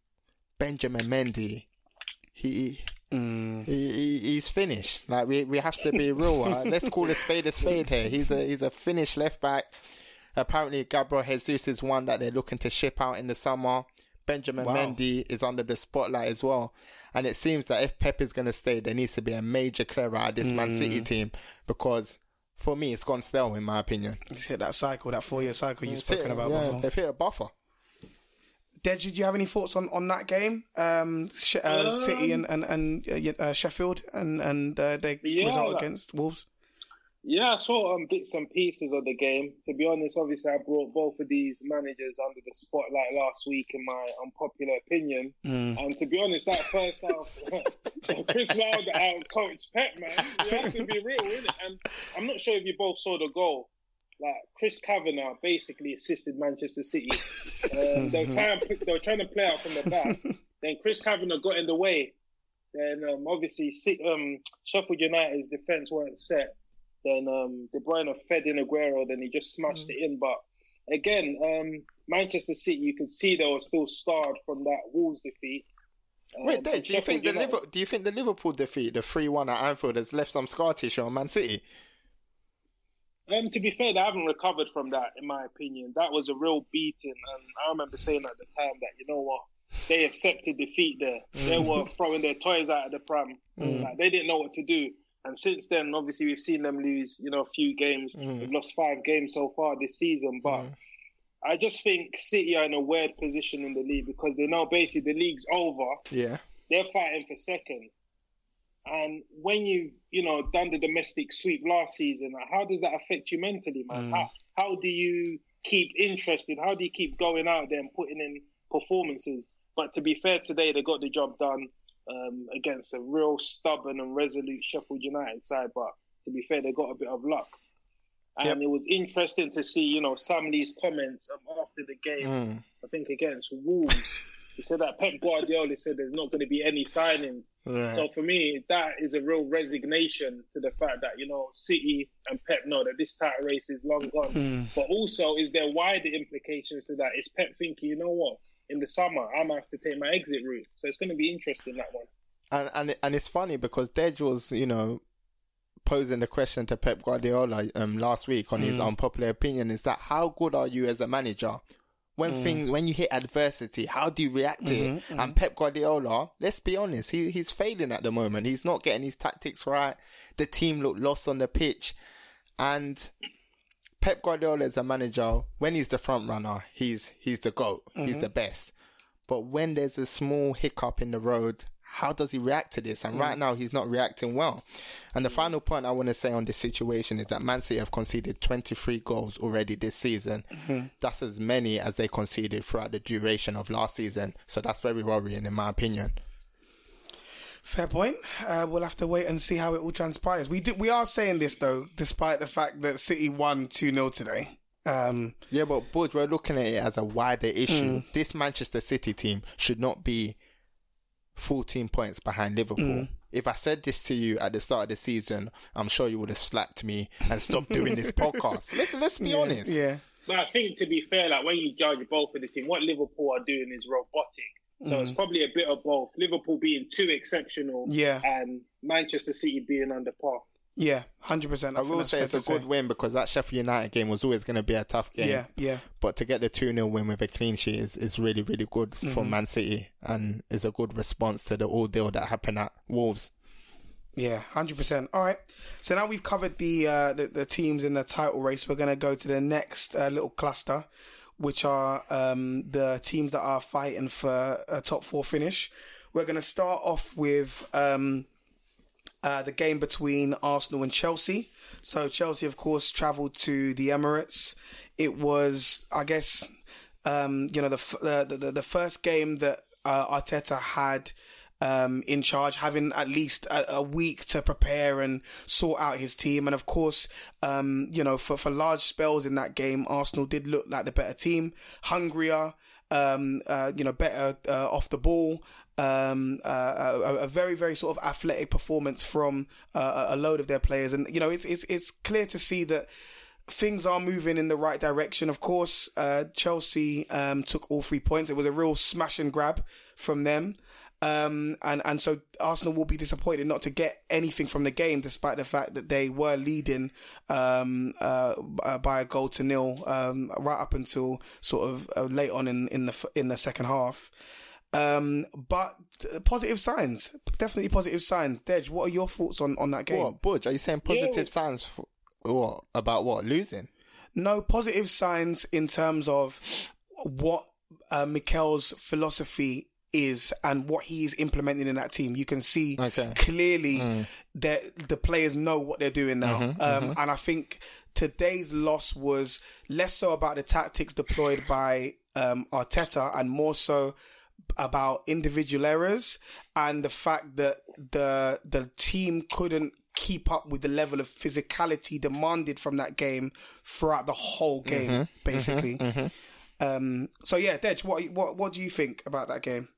Benjamin Mendy, he. Hmm. He, he he's finished. Like we we have to be real. Uh, let's call a spade a spade here. He's a he's a finished left back. Apparently, Gabriel Jesus is one that they're looking to ship out in the summer. Benjamin Wow. Mendy is under the spotlight as well. And it seems that if Pep is going to stay, there needs to be a major clear out of this Man City hmm. team because for me, it's gone stale in my opinion. Just hit that cycle, that four year cycle you've It's spoken about yeah, before. They've hit a buffer. Dej, did you have any thoughts on, on that game? Um, Sh- uh, Um, City and and, and uh, uh, Sheffield and and uh, their Yeah, result like- against Wolves. Yeah, I saw um, bits and pieces of the game. To be honest, obviously, I brought both of these managers under the spotlight last week, in my unpopular opinion. And to be honest, that first half, (laughs) Chris Wilder out coached Pep, man. You have to be real, innit? And I'm not sure if you both saw the goal. Like Chris Kavanagh basically assisted Manchester City. Um, (laughs) they, were trying, they were trying to play out from the back. then Chris Kavanagh got in the way. Then um, obviously um, Sheffield United's defense weren't set. Then um, De Bruyne fed in Aguero. Then he just smashed it in. But again, um, Manchester City, you could see they were still scarred from that Wolves defeat. Um, Wait, Dave, do you think the United- Liverpool, do you think the Liverpool defeat, the three one at Anfield, has left some scar tissue on Man City? Um, to be fair, they haven't recovered from that, in my opinion. That was a real beating, and I remember saying at the time that you know what, they accepted defeat there. They were throwing their toys out of the pram. Like, they didn't know what to do. And since then, obviously, we've seen them lose, you know, a few games. We've lost five games so far this season, but. I just think City are in a weird position in the league because they know basically the league's over. Yeah. They're fighting for second. And when you've, you know, done the domestic sweep last season, how does that affect you mentally, man? Mm. How, how do you keep interested? How do you keep going out there and putting in performances? But to be fair, today they got the job done um, against a real stubborn and resolute Sheffield United side. But to be fair, they got a bit of luck. And yep. it was interesting to see, you know, Sam Lee's comments after the game. Mm. I think against Wolves. He said that Pep Guardiola said there's not going to be any signings. So for me, that is a real resignation to the fact that you know City and Pep know that this title race is long gone. Mm. But also, is there wider implications to that? Is Pep thinking, you know what? In the summer, I might have to take my exit route. So it's going to be interesting that one. And and and it's funny because Dej was, you know, posing the question to Pep Guardiola um, last week on mm. his unpopular opinion is that how good are you as a manager? when mm. things when you hit adversity, how do you react to mm-hmm, it? Mm-hmm. And Pep Guardiola, let's be honest, he he's failing at the moment. He's not getting his tactics right. The team look lost on the pitch, and Pep Guardiola is a manager. When he's the front runner, he's he's the goat. Mm-hmm. He's the best. But when there's a small hiccup in the road, how does he react to this? And mm. right now, he's not reacting well. And the final point I want to say on this situation is that Man City have conceded 23 goals already this season. Mm-hmm. That's as many as they conceded throughout the duration of last season. So that's very worrying, in my opinion. Fair point. Uh, we'll have to wait and see how it all transpires. We do, we are saying this though, despite the fact that City won 2 0 today. Um, yeah, but Budge, we're looking at it as a wider issue. Mm. This Manchester City team should not be 14 points behind Liverpool. Mm. If I said this to you at the start of the season, I'm sure you would have slapped me and stopped doing this (laughs) podcast. Let's let's be yeah, honest. Yeah. But I think to be fair, like when you judge both of the team, what Liverpool are doing is robotic. So it's probably a bit of both. Liverpool being too exceptional, yeah, and Manchester City being under par. Yeah, hundred percent. I, will say it's a good say. win because that Sheffield United game was always going to be a tough game. Yeah, yeah. But to get the two 0 win with a clean sheet is, is really really good mm-hmm. for Man City and is a good response to the ordeal that happened at Wolves. Yeah, hundred percent. All right. So now we've covered the, uh, the, the teams in the title race. We're going to go to the next uh, little cluster, which are um, the teams that are fighting for a top four finish. We're going to start off with. Um, uh, the game between Arsenal and Chelsea. So Chelsea, of course, travelled to the Emirates. It was, I guess, um, you know, the, the, the first game that uh, Arteta had. Um, in charge, having at least a, a, week to prepare and sort out his team. And of course, um, you know, for, for large spells in that game, Arsenal did look like the better team, hungrier, um, uh, you know, better uh, off the ball, um, uh, a, a, very very sort of athletic performance from uh, a load of their players, and you know it's it's it's clear to see that things are moving in the right direction. Of course, uh, Chelsea um, took all three points. It was a real smash and grab from them. Um, and, and so Arsenal will be disappointed not to get anything from the game, despite the fact that they were leading, um, uh, uh by a goal to nil, um, right up until sort of uh, late on in, in the, in the second half. Um, but positive signs, definitely positive signs. Dej, what are your thoughts on, on that game? What, Budge, are you saying positive yeah. signs for, what, about what, losing? No, positive signs in terms of what uh, Mikel's philosophy is and what he is implementing in that team. You can see okay. clearly mm. that the players know what they're doing now. Mm-hmm, um, mm-hmm. And I think today's loss was less so about the tactics deployed by um, Arteta and more so about individual errors and the fact that the the team couldn't keep up with the level of physicality demanded from that game throughout the whole game, mm-hmm, basically. Mm-hmm, mm-hmm. Um, so yeah, Dej, what what what do you think about that game?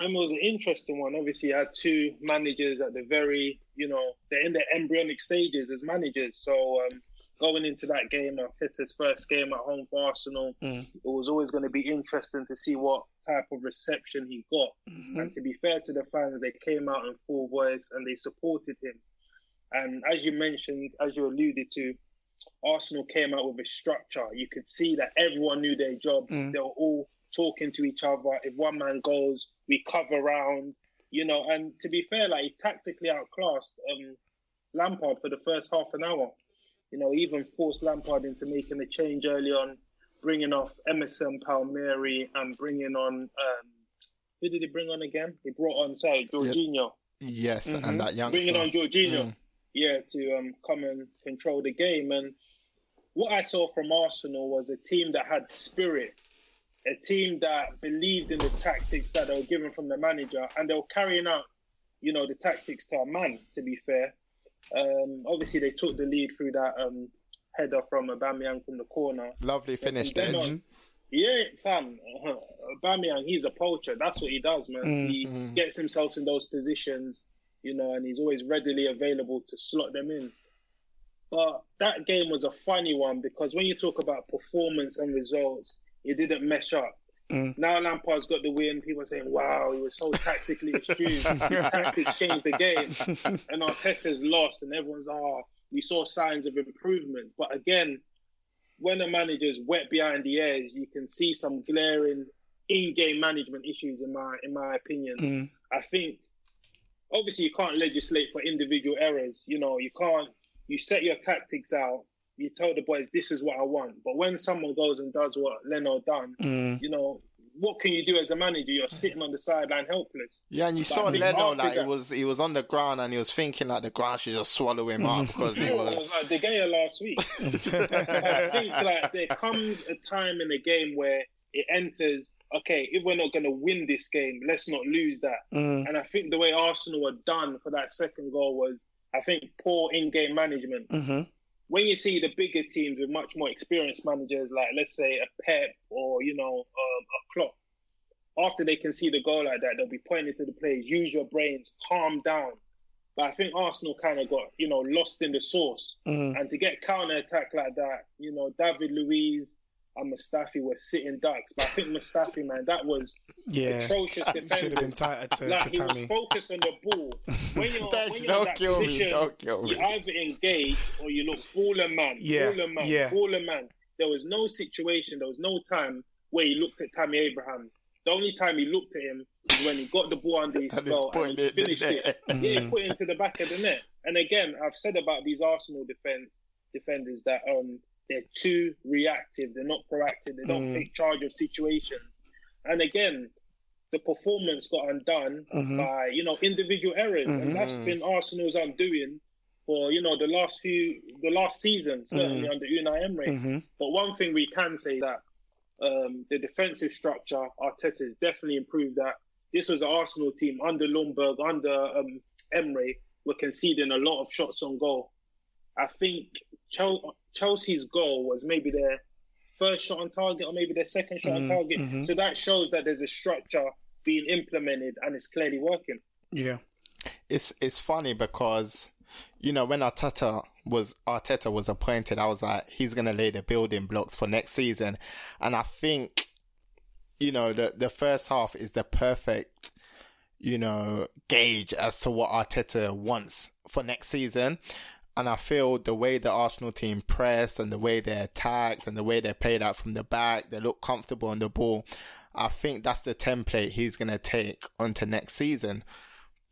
It was an interesting one. Obviously, you had two managers at the very, you know, they're in the embryonic stages as managers. So um, going into that game, Arteta's first game at home for Arsenal, mm. it was always going to be interesting to see what type of reception he got. Mm-hmm. And to be fair to the fans, they came out in full voice and they supported him. And as you mentioned, as you alluded to, Arsenal came out with a structure. You could see that everyone knew their jobs. Mm. They were all talking to each other. If one man goes, we cover around, you know. And to be fair, like he tactically outclassed um, Lampard for the first half an hour. You know, even forced Lampard into making a change early on, bringing off Emerson Palmieri and bringing on um, who did he bring on again? He brought on sorry Jorginho. Yes, mm-hmm. and that young Bringing on Jorginho, mm. yeah, to um, come and control the game. And what I saw from Arsenal was a team that had spirit, a team that believed in the tactics that they were given from the manager, and they were carrying out, you know, the tactics to a man. To be fair, um, obviously they took the lead through that um, header from Aubameyang from the corner. Lovely finish, Edge. Yeah, fam. Uh, (laughs) Aubameyang, he's a poacher. That's what he does, man. Mm-hmm. He mm. gets himself in those positions, you know, and he's always readily available to slot them in. But that game was a funny one because when you talk about performance and results, it didn't mesh up. Mm. Now Lampard's got the win. People are saying, "Wow, he was so tactically astute. (laughs) His tactics changed the game." And Arteta's lost, and everyone's, "Oh, we saw signs of improvement." But again, when a manager's wet behind the ears, you can see some glaring in-game management issues. In my in my opinion, mm. I think obviously you can't legislate for individual errors. You know, you can't. You set your tactics out. You tell the boys this is what I want. But when someone goes and does what Leno done, mm. you know, what can you do as a manager? You're sitting on the sideline helpless. Yeah, and you saw Leno like it was he was on the ground and he was thinking like the ground should just swallow him up because he (laughs) was like De Gea last week. (laughs) I think like there comes a time in the game where it enters. Okay, if we're not going to win this game, let's not lose that. Mm. And I think the way Arsenal were done for that second goal was, I think, poor in-game management. Mm-hmm when you see the bigger teams with much more experienced managers, like let's say a Pep or you know um, a Klopp, after they can see the goal like that, they'll be pointing to the players, use your brains, calm down. But I think Arsenal kind of got you know lost in the sauce, mm. and to get counter attack like that, you know David Luiz, and Mustafi were sitting ducks. But I think Mustafi, man, that was yeah. atrocious defending. Should have been tighter to, like, to he was focused on the ball. (laughs) When you're, when you're in that position, you either engage or you look baller man, yeah. baller man, yeah. baller man. There was no situation, there was no time where he looked at Tammy Abraham. The only time he looked at him was when he got the ball under his skull and he finished it. Yeah, he put it into the back of the net. And again, I've said about these Arsenal defense defenders that um they're too reactive. They're not proactive. They don't mm. take charge of situations. And again, the performance got undone mm-hmm. by you know individual errors, mm-hmm. and that's been Arsenal's undoing for you know the last few the last season certainly mm-hmm. under Unai Emery. Mm-hmm. But one thing we can say that um, the defensive structure Arteta has definitely improved. That this was an Arsenal team under Ljungberg, under um, Emery, were conceding a lot of shots on goal. I think Chelsea's goal was maybe their first shot on target or maybe their second shot mm-hmm, on target. Mm-hmm. So that shows that there's a structure being implemented and it's clearly working. Yeah. It's it's funny because you know when Arteta was Arteta was appointed, I was like he's going to lay the building blocks for next season, and I think you know the the first half is the perfect you know gauge as to what Arteta wants for next season. And I feel the way the Arsenal team pressed and the way they attacked and the way they played out from the back, they look comfortable on the ball. I think that's the template he's going to take onto next season.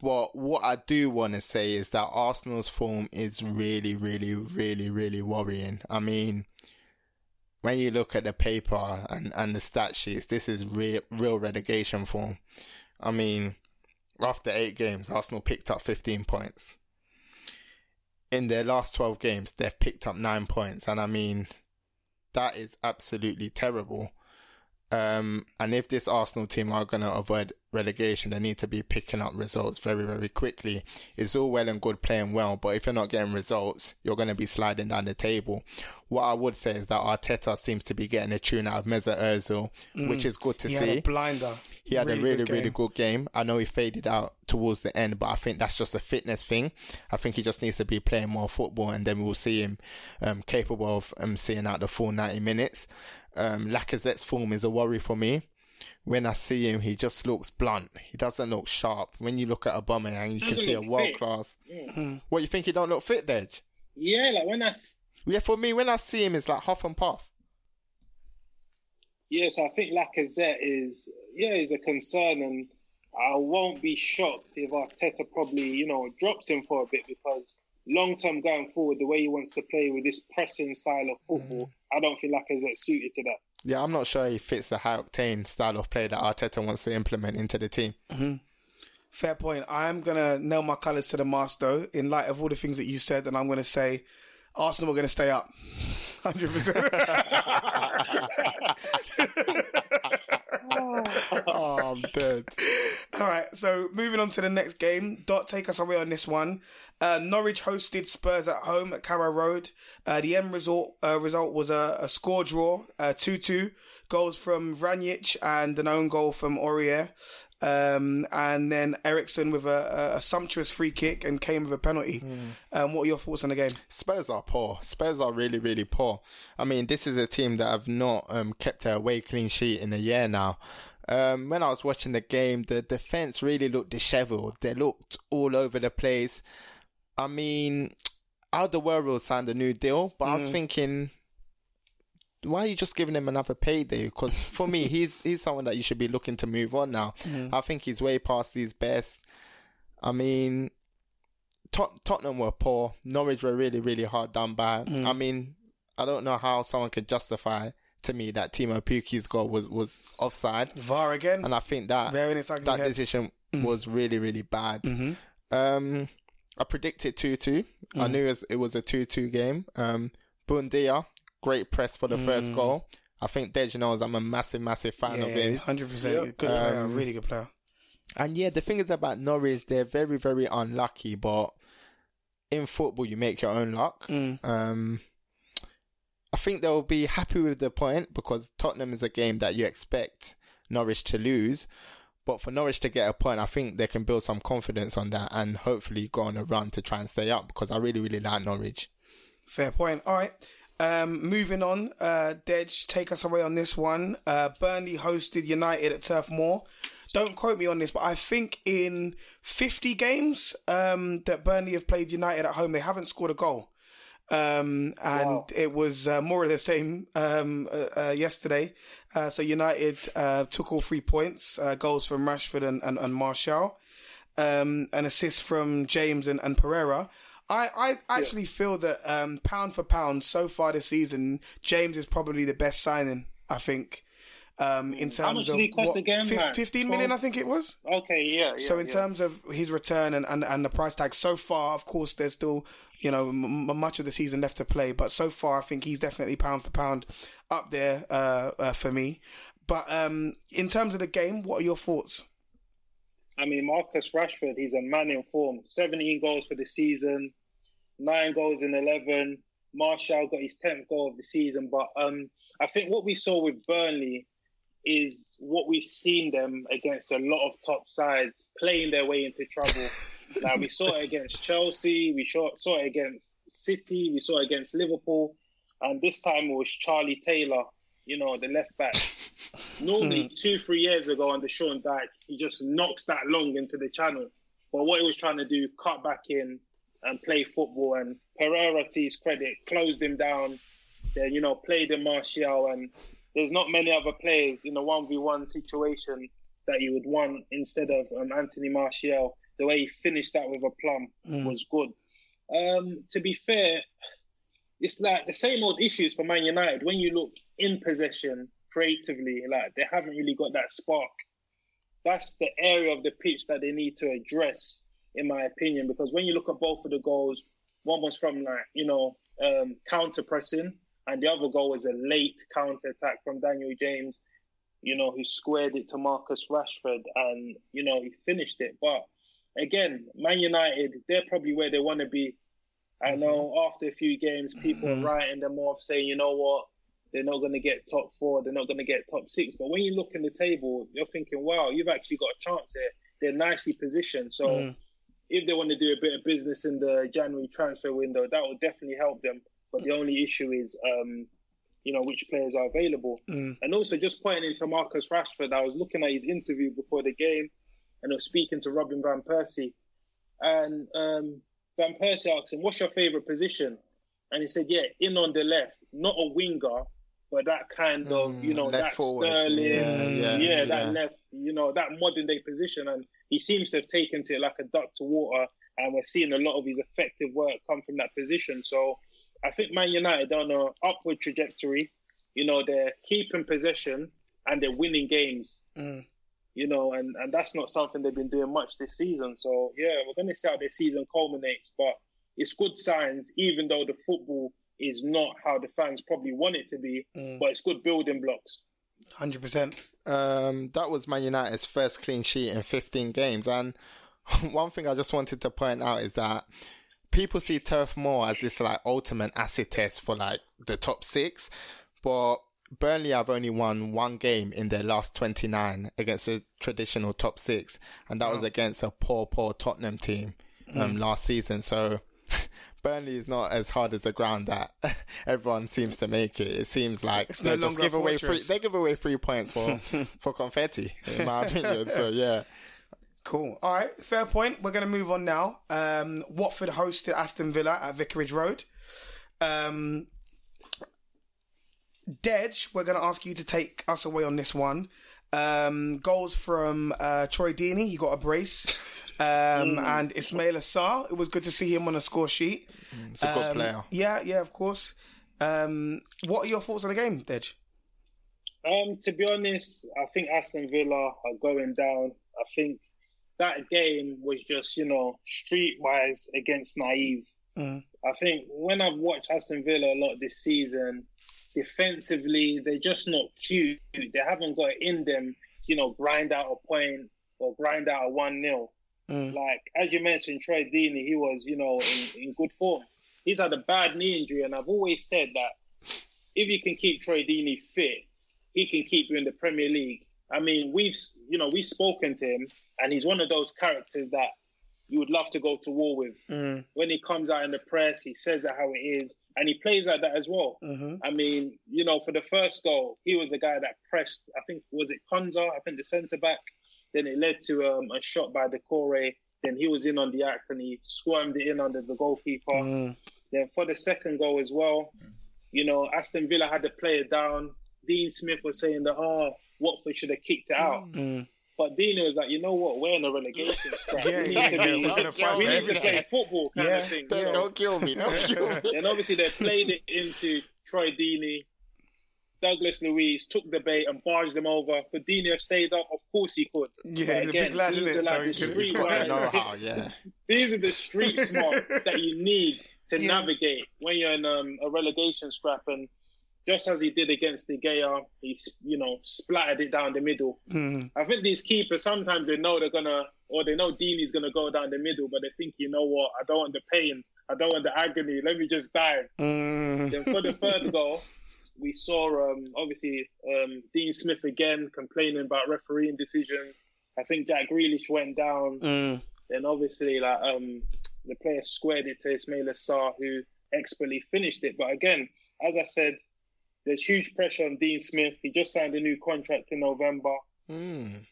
But what I do want to say is that Arsenal's form is really, really, really, really worrying. I mean, when you look at the paper and, and the stat sheets, this is real, real relegation form. I mean, after eight games, Arsenal picked up 15 points in their last 12 games, they've picked up nine points. And I mean, that is absolutely terrible. Um, and if this Arsenal team are going to avoid relegation, they need to be picking up results very, very quickly. It's all well and good playing well, but if you're not getting results, you're going to be sliding down the table. What I would say is that Arteta seems to be getting a tune out of Mesut Ozil, mm. which is good to he see. Blinder. He had really a really, good really good game. I know he faded out towards the end, but I think that's just a fitness thing. I think he just needs to be playing more football, and then we'll see him um, capable of um, seeing out the full 90 minutes. Um, Lacazette's form is a worry for me. When I see him, he just looks blunt. He doesn't look sharp. When you look at Aubameyang, you can see a world class. Yeah. Hmm. What you think he don't look fit, Dej? Yeah, like when I yeah, for me, when I see him, it's like huff and puff. Yes, I think Lacazette is yeah is a concern, and I won't be shocked if Arteta probably you know drops him for a bit because long term going forward, the way he wants to play with this pressing style of football, mm. I don't feel Lacazette suited to that. Yeah, I'm not sure he fits the high octane style of play that Arteta wants to implement into the team. Mm-hmm. Fair point. I'm gonna nail my colours to the mast though, in light of all the things that you said, and I'm gonna say Arsenal are gonna stay up. (laughs) Hundred percent. (laughs) (laughs) oh, I'm dead. All right, so moving on to the next game. Dot, take us away on this one. Uh, Norwich hosted Spurs at home at Carrow Road. Uh, the end result uh, result was a, a score draw, uh, two two. Goals from Vrancic and an own goal from Aurier. Um, and then Eriksen with a, a, a, sumptuous free kick and Kane with a penalty. Mm. Um, what are your thoughts on the game? Spurs are poor. Spurs are really, really poor. I mean, this is a team that have not um, kept their away clean sheet in a year now. Um, when I was watching the game, the defense really looked dishevelled. They looked all over the place. I mean, Alderweireld signed a new deal, but mm. I was mm. thinking, why are you just giving him another payday? Because for me, (laughs) he's he's someone that you should be looking to move on now. Mm. I think he's way past his best. I mean, Tot- Tottenham were poor. Norwich were really, really hard done by. Mm. I mean, I don't know how someone could justify to me that Teemu Pukki's goal was, was offside. VAR again. And I think that that decision mm. was really, really bad. Mm-hmm. Um, I predicted 2 2. Mm. I knew it was, it was a 2 2 game. Um, Buendia, great press for the mm. first goal. I think Dej knows I'm a massive, massive fan yeah, of his. 100%. Good player, um, really good player. And yeah, the thing is about Norwich, they're very, very unlucky, but in football, you make your own luck. Mm. Um, I think they'll be happy with the point because Tottenham is a game that you expect Norwich to lose. But for Norwich to get a point, I think they can build some confidence on that and hopefully go on a run to try and stay up because I really, really like Norwich. Fair point. All right. Um, moving on, uh, Dej, take us away on this one. Uh, Burnley hosted United at Turf Moor. Don't quote me on this, but I think in 50 games um, that Burnley have played United at home, they haven't scored a goal. Um, and wow. it was uh, more of the same um, uh, uh, yesterday. Uh, so United uh, took all three points, uh, goals from Rashford and, and, and Martial, um, an assist from James and, and Pereira. I, I actually yeah. feel that um, pound for pound so far this season, James is probably the best signing. I think um, in terms How much of did he cost what, again? 15, 15 million, I think it was. Okay, yeah. yeah so in yeah. terms of his return and, and, and the price tag, so far, of course, there's still you know m- much of the season left to play, but so far, I think he's definitely pound for pound up there uh, uh, for me. But um, in terms of the game, what are your thoughts? I mean, Marcus Rashford, he's a man in form. 17 goals for the season, nine goals in 11. Martial got his 10th goal of the season. But um, I think what we saw with Burnley is what we've seen them against a lot of top sides playing their way into trouble. (laughs) like we saw it against Chelsea, we saw, saw it against City, we saw it against Liverpool, and this time it was Charlie Taylor, you know, the left back. (laughs) Normally, hmm. two, three years ago under Sean Dyche, he just knocks that long into the channel. But what he was trying to do, cut back in and play football. And Pereira, to his credit, closed him down. Then, you know, played in Martial and there's not many other players in a one v one situation that you would want instead of um, Anthony Martial. The way he finished that with a plum mm. was good. Um, to be fair, it's like the same old issues for Man United. When you look in possession creatively, like they haven't really got that spark. That's the area of the pitch that they need to address, in my opinion. Because when you look at both of the goals, one was from like you know um, counter pressing, and the other goal was a late counter attack from Daniel James, you know, who squared it to Marcus Rashford and, you know, he finished it. But again, Man United, they're probably where they want to be. I mm-hmm. know after a few games, people mm-hmm. are writing them off saying, you know what, they're not going to get top four, they're not going to get top six. But when you look in the table, you're thinking, wow, you've actually got a chance here. They're nicely positioned. So mm. if they want to do a bit of business in the January transfer window, that will definitely help them. But the only issue is, um, you know, which players are available. Mm. And also, just pointing into Marcus Rashford, I was looking at his interview before the game, and I was speaking to Robin van Persie, and um, Van Persie asked him, "What's your favorite position?" And he said, "Yeah, in on the left, not a winger." But that kind of, mm, you know, that forward. Sterling, yeah, yeah, yeah, that left, you know, that modern day position, and he seems to have taken to it like a duck to water, and we're seeing a lot of his effective work come from that position. So I think Man United are on an upward trajectory. You know, they're keeping possession and they're winning games. Mm. you know, and, and that's not something they've been doing much this season. So yeah, we're going to see how this season culminates, but it's good signs, even though the football is not how the fans probably want it to be, mm. but it's good building blocks. Hundred percent. Um, that was Man United's first clean sheet in 15 games, and (laughs) one thing I just wanted to point out is that people see Turf Moor as this like ultimate acid test for like the top six, but Burnley have only won one game in their last 29 against the traditional top six, and that was against a poor, poor Tottenham team um, mm. last season. So (laughs) Burnley is not as hard as the ground that (laughs) everyone seems to make it. It seems like it's they no just give away free. They give away three points for (laughs) for confetti, in my opinion. So yeah. Cool. All right, fair point. We're going to move on now. Um, Watford hosted Aston Villa at Vicarage Road. Um, Dej, we're going to ask you to take us away on this one. Um, goals from uh, Troy Deeney, he got a brace. (laughs) Um, mm. And Ismaila Sarr, it was good to see him on a score sheet. Mm, it's a good um, player. Yeah, yeah, of course. Um, what are your thoughts on the game, Dej? Um, to be honest, I think Aston Villa are going down. I think that game was just, you know, streetwise against naive. Mm. I think when I've watched Aston Villa a lot this season, defensively, they're just not cute. They haven't got it in them, you know, grind out a point or grind out a 1 0. Mm. Like, as you mentioned, Troy Deeney, he was, you know, in, in good form. He's had a bad knee injury, and I've always said that if you can keep Troy Deeney fit, he can keep you in the Premier League. I mean, we've, you know, we've spoken to him, and he's one of those characters that you would love to go to war with. Mm. When he comes out in the press, he says it how it is, and he plays like that as well. Mm-hmm. I mean, you know, for the first goal, he was the guy that pressed. I think was it Konsa? I think the centre back. Then it led to um, a shot by Doucouré. Then he was in on the act and he squirmed it in under the goalkeeper. Mm. Then for the second goal as well, you know, Aston Villa had the player down. Dean Smith was saying that, oh, Watford should have kicked it out. Mm. But Dean was like, you know what? We're in a relegation (laughs) scrap. yeah, we need yeah, to, be, yeah, we need to play football kind yeah, of thing. Don't, don't kill me. Don't kill me. and obviously they played it into Troy Deeney. Douglas Luiz took the bait and barged them over. Could Deeney have stayed up? Of course he could. Yeah, he's again, a big lad, isn't it? Like so he could, know-how, yeah. (laughs) These are the street smart that you need to (laughs) yeah. navigate when you're in um, a relegation scrap. And just as he did against De Gea, he you know splattered it down the middle. Mm. I think these keepers sometimes they know they're gonna, or they know Deeney's gonna go down the middle, but they think, you know what, I don't want the pain, I don't want the agony. Let me just dive. Mm. Then for the third (laughs) goal, we saw um, obviously um, Dean Smith again complaining about refereeing decisions. I think Jack Grealish went down. Mm. Then obviously like um, the player squared it to Ismaila Sarr, who expertly finished it. But again, as I said, there's huge pressure on Dean Smith. He just signed a new contract in November. Mm.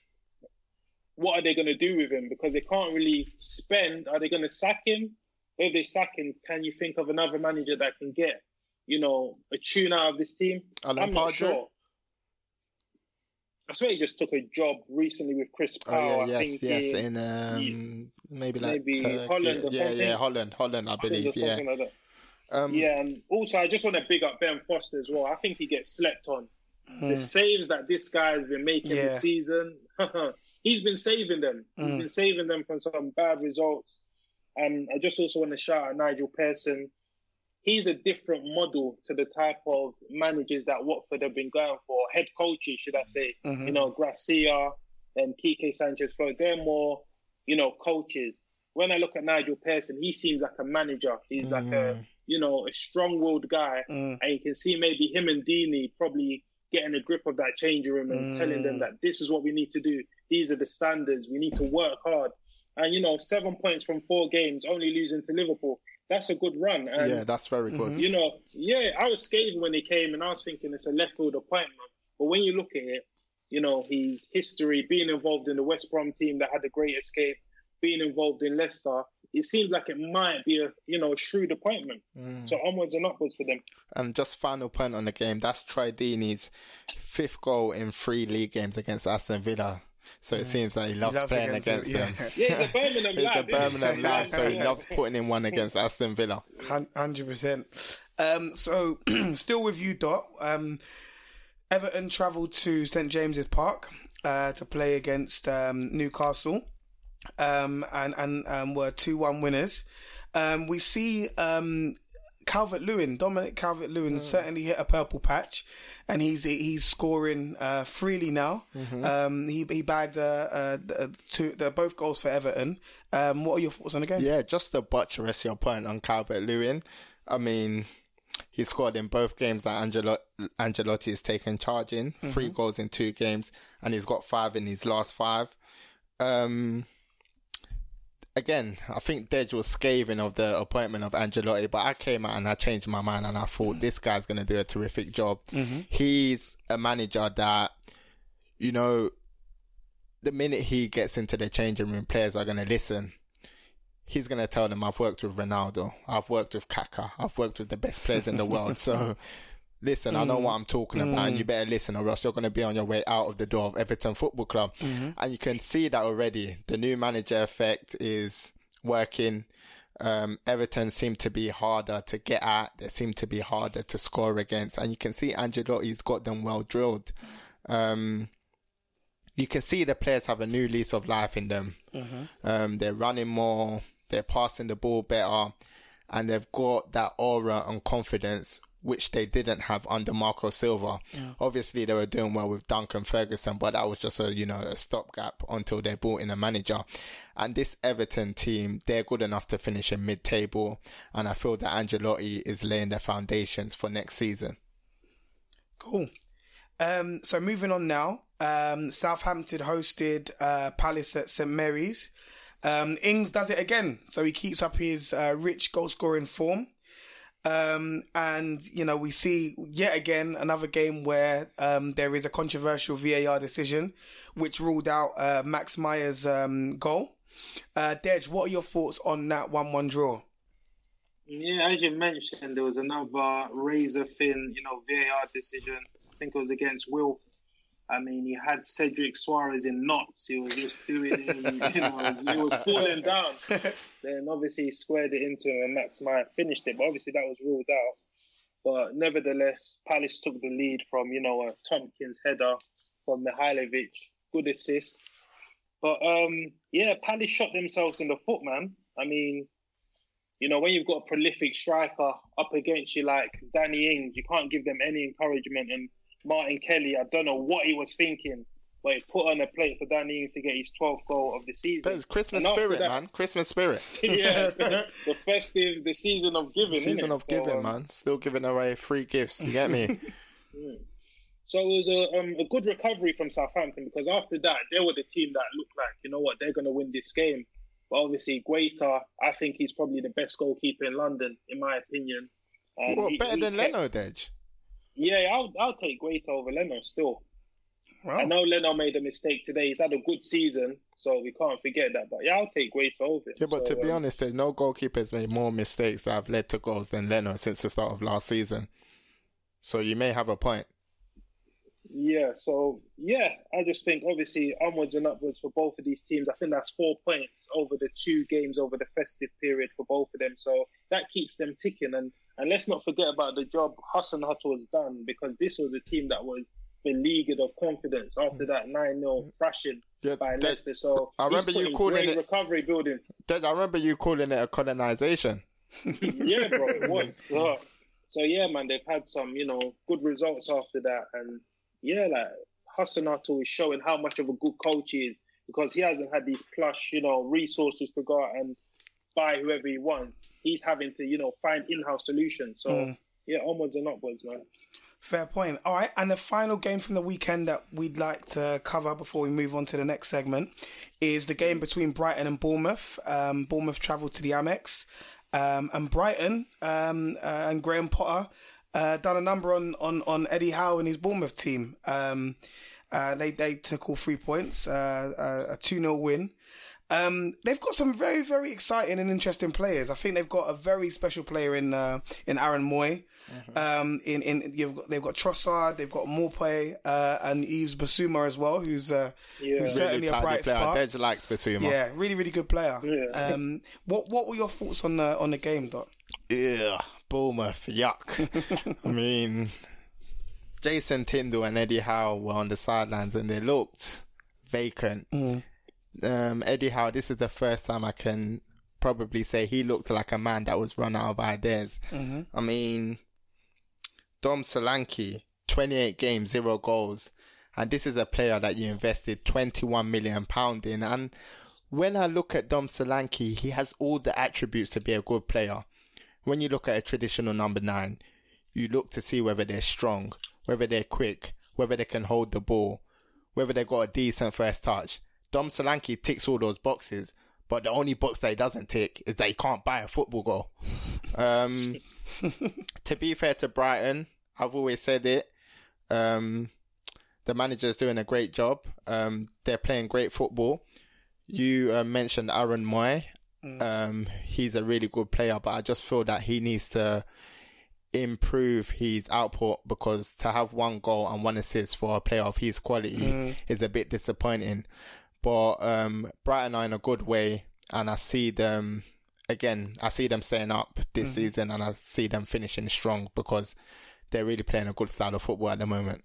What are they going to do with him? Because they can't really spend. Are they going to sack him? If they sack him, can you think of another manager that can get, you know, a tune out of this team? Alan I'm not sure. I swear he just took a job recently with Chris Powell. Oh, yeah, yes, yes, in, um, maybe like maybe Turkey. Holland. yeah, something. yeah, Holland, Holland, I (laughs) believe. Yeah. Like um, yeah, and also I just want to big up Ben Foster as well. I think he gets slept on. The hmm. saves that this guy has been making yeah. this season, (laughs) he's been saving them. Mm. He's hmm. been saving them from some bad results. And I just also want to shout out Nigel Pearson. He's a different model to the type of managers that Watford have been going for, head coaches, should I say. Mm-hmm. You know, Gracia and Quique Sanchez Flores. They're more, you know, coaches. When I look at Nigel Pearson, he seems like a manager. He's mm. like a mm you know, a strong-willed guy, mm. and you can see maybe him and Deeney probably getting a grip of that changing room and mm. telling them mm. that this is what we need to do. These are the standards. We need to work hard. And you know, seven points from four games, only losing to Liverpool. That's a good run. And, yeah, that's very good. You know, yeah, I was scathing when he came, and I was thinking it's a left field appointment. But when you look at it, you know, his history, being involved in the West Brom team that had a great escape, being involved in Leicester, it seems like it might be a you know a shrewd appointment. Mm. So onwards and upwards for them. And just final point on the game. That's Troy Deeney's fifth goal in three league games against Aston Villa. So it mm. seems that he loves, he loves playing against, against them. Yeah. (laughs) yeah, he's a Birmingham lad. He's a Birmingham lad, so he loves putting in one against Aston Villa. Hundred percent. Um, so (clears throat) still with you, Dot. Um, Everton travelled to St James's Park uh, to play against um, Newcastle, um, and and um, were two one winners. Um, we see um, Calvert Lewin, Dominic Calvert Lewin, certainly hit a purple patch, and he's he's scoring uh, freely now. Um, he he bagged uh, uh, the- two the both goals for Everton. Um, what are your thoughts on the game? Yeah, just to buttress your point on Calvert Lewin. I mean, he scored in both games that Angelo- Ancelotti has taken charge in. Three goals in two games, and he's got five in his last five. Um, again, I think Dej was scathing of the appointment of Ancelotti, but I came out and I changed my mind and I thought this guy's going to do a terrific job. Mm-hmm. He's a manager that, you know, the minute he gets into the changing room, players are going to listen. He's going to tell them, I've worked with Ronaldo, I've worked with Kaka, I've worked with the best players in the world. (laughs) So, listen, I know what I'm talking about, and you better listen, or else you're going to be on your way out of the door of Everton Football Club. And you can see that already. The new manager effect is working. Um, Everton seem to be harder to get at. They seem to be harder to score against, and you can see Ancelotti's got them well drilled. Um, you can see the players have a new lease of life in them. Um, they're running more, they're passing the ball better, and they've got that aura and confidence which they didn't have under Marco Silva. Obviously, they were doing well with Duncan Ferguson, but that was just a you know a stopgap until they brought in a manager. And this Everton team, they're good enough to finish in mid-table, and I feel that Ancelotti is laying the foundations for next season. Cool. Um, so moving on now, um, Southampton hosted uh, Palace at St Mary's. Um, Ings does it again, so he keeps up his uh, rich goal scoring form. Um, and you know we see yet again another game where um, there is a controversial VAR decision, which ruled out uh, Max Meyer's um, goal. Uh, Dej, what are your thoughts on that one-one draw? Yeah, as you mentioned, there was another razor thin, you know, VAR decision. I think it was against Wilf. I mean, he had Cedric Soares in knots. He was just doing him, you know, was, he was falling down. (laughs) then obviously he squared it into him and Max Meyer finished it. But obviously that was ruled out. But nevertheless, Palace took the lead from, you know, a Tomkins header from Milivojevic. Good assist. But um, yeah, Palace shot themselves in the foot, man. I mean, you know, when you've got a prolific striker up against you like Danny Ings, you can't give them any encouragement. And Martin Kelly, I don't know what he was thinking, but he put on a plate for Danny Ings to get his 12th goal of the season. There's Christmas And spirit, that- man. Christmas spirit. (laughs) (laughs) yeah, (laughs) the festive, the season of giving. The Season of So, giving, um, man. Still giving away free gifts. You get me? So it was a, um, a good recovery from Southampton because after that, they were the team that looked like, you know what, they're going to win this game. But obviously, Guaita, I think he's probably the best goalkeeper in London, in my opinion. And what he- better he than kept- Leno, Dej? Yeah, I'll, I'll take Guaita over Leno still. Wow. I know Leno made a mistake today. He's had a good season, so we can't forget that. But yeah, I'll take Guaita over. Yeah, but So, to be um, honest, there's no goalkeepers made more mistakes that have led to goals than Leno since the start of last season. So you may have a point. Yeah, so yeah, I just think obviously onwards and upwards for both of these teams. I think that's four points over the two games over the festive period for both of them. So that keeps them ticking. And and let's not forget about the job Hasenhüttl has done because this was a team that was beleaguered of confidence after that 9 0 thrashing Yeah, by that- Leicester. So I remember you calling it- recovery building. Dej, I remember you calling it a colonization. (laughs) yeah, bro, it was. Yeah. So yeah, man, they've had some, you know, good results after that, and yeah, like Hasenhüttl is showing how much of a good coach he is because he hasn't had these plush, you know, resources to go out and buy whoever he wants. He's having to, you know, find in-house solutions. So mm. yeah, onwards and upwards, man. Fair point. All right, and the final game from the weekend that we'd like to cover before we move on to the next segment is the game between Brighton and Bournemouth. Um, Bournemouth travelled to the Amex, um, and Brighton um, uh, and Graham Potter uh, done a number on, on, on Eddie Howe and his Bournemouth team. Um, uh, they they took all three points, uh, uh, a two 0 win. Um, they've got some very very exciting and interesting players. I think they've got a very special player in uh, in Aaron Mooy. Um, in in you've got, they've got Trossard, they've got Maupay, uh, and Yves Bissouma as well, who's uh, Yeah. who's certainly Really a bright player. spark. Dej likes Bissouma. Yeah, really really good player. Yeah. Um, what what were your thoughts on the on the game, Doc? Yeah, Bournemouth, yuck. (laughs) I mean, Jason Tyndall and Eddie Howe were on the sidelines and they looked vacant. Um, Eddie Howe, this is the first time I can probably say he looked like a man that was run out of ideas. I mean, Dom Solanke, 28 games, zero goals. And this is a player that you invested 21 million pound in. And when I look at Dom Solanke, he has all the attributes to be a good player. When you look at a traditional number nine, you look to see whether they're strong, whether they're quick, whether they can hold the ball, whether they've got a decent first touch. Dom Solanke ticks all those boxes, but the only box that he doesn't tick is that he can't buy a football goal. (laughs) Um, to be fair to Brighton, I've always said it. Um, the manager's doing a great job. Um, they're playing great football. You uh, mentioned Aaron Mooy. Um, he's a really good player, but I just feel that he needs to improve his output because to have one goal and one assist for a player of his quality is a bit disappointing. But um, Brighton are in a good way, and I see them again. I see them staying up this season, and I see them finishing strong because they're really playing a good style of football at the moment.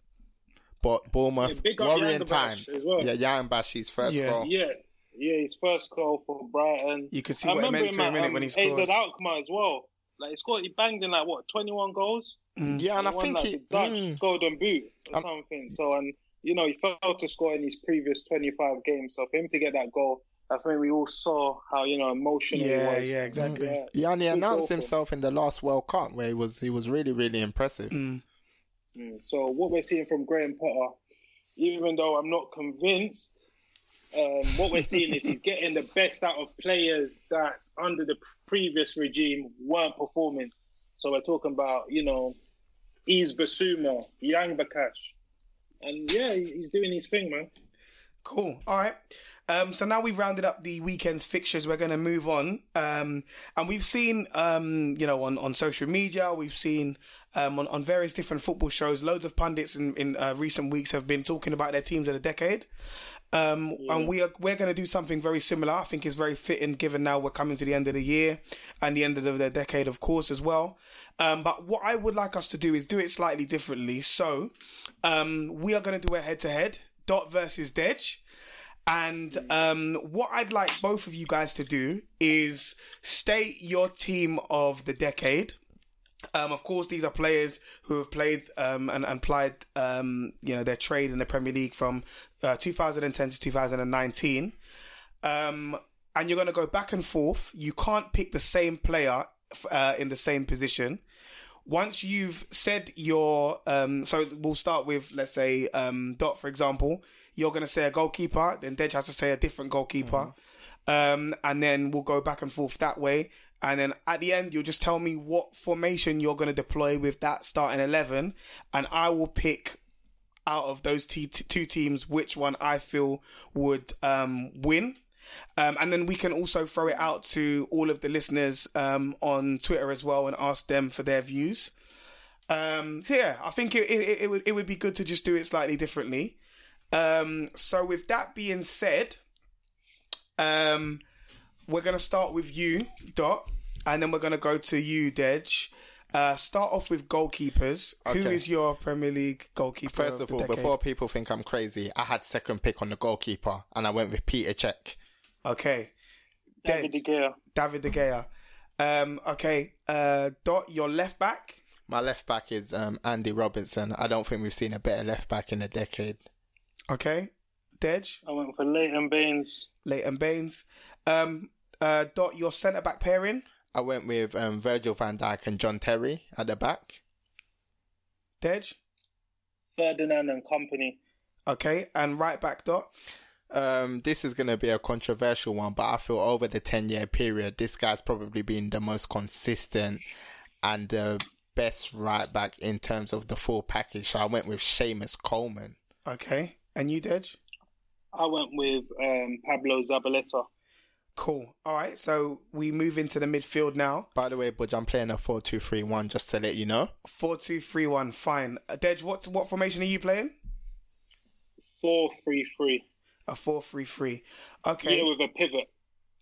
But Bournemouth, Yeah, worrying times. Well. Yeah, Jahanbakhsh's first Yeah. goal. Yeah, yeah, his first goal for Brighton. You could see I what it meant to him, at, innit, um, when he scored. AZ scored. Alkmaar as well. Like he scored, he banged in like what twenty one goals. Yeah, and I won, think like, he. Dutch mm, Golden Boot or Um, something. So and you know he failed to score in his previous twenty five games. So for him to get that goal, I think we all saw how you know emotional Yeah, he was. yeah, exactly. Yeah. yeah, and he announced goal for him. himself in the last World Cup where he was he was really really impressive. Mm. Mm. So what we're seeing from Graham Potter, even though I'm not convinced, um, what we're seeing is he's getting the best out of players that under the previous regime weren't performing. So we're talking about, you know, Yves Bissouma, Yang Bakash. And yeah, he's doing his thing, man. Cool. All right. Um, so now we've rounded up the weekend's fixtures. We're going to move on. Um, and we've seen, um, you know, on, on social media, we've seen um, on, on various different football shows, loads of pundits in, in uh, recent weeks have been talking about their teams of the decade. Um, and we are we're going to do something very similar. I think is very fitting given now we're coming to the end of the year and the end of the decade, of course, as well. Um, but what I would like us to do is do it slightly differently. So, um, we are going to do a head to head, Dot versus Dej. And um, what I'd like both of you guys to do is state your team of the decade. Um, of course, these are players who have played um, and, and applied, um, you know, their trade in the Premier League from uh, 2010 to 2019. Um, and you're going to go back and forth. You can't pick the same player uh, in the same position. Once you've said your, um, so we'll start with, let's say, Dot, for example. You're going to say a goalkeeper, then Dej has to say a different goalkeeper. Um, and then we'll go back and forth that way. And then at the end, you'll just tell me what formation you're going to deploy with that starting 11. And I will pick out of those t- t- two teams which one I feel would um, win. Um, and then we can also throw it out to all of the listeners um, on Twitter as well and ask them for their views. Um, so yeah, I think it, it, it would it would be good to just do it slightly differently. Um, so with that being said, um, we're gonna start with you, Dot, and then we're gonna go to you, Dej. Uh, start off with goalkeepers. Who Okay. is your Premier League goalkeeper? First of the all, decade? before people think I'm crazy, I had second pick on the goalkeeper, and I went with Peter Cech. okay, David De Gea. David De Gea. Um, okay, uh, Dot, your left back. My left back is um, Andy Robertson. I don't think we've seen a better left back in a decade. Okay, Dej, I went for Leighton Baines. Leighton Baines. Um, uh, Dot, your centre back pairing. I went with um, Virgil van Dijk and John Terry at the back. Dej. Ferdinand and Kompany. Okay, and right back Dot. Um, this is going to be a controversial one, but I feel over the 10 year period, this guy's probably been the most consistent and the best right back in terms of the full package. So I went with Seamus Coleman. Okay, and you, Dej. I went with um, Pablo Zabaleta. Cool. All right, so we move into the midfield now. By the way, Budge, I'm playing a 4 2 3 1 just to let you know. Four two three one. Fine. Uh, Dej, what what formation are you playing? Four three three. A four three three. Okay. Yeah, with a pivot.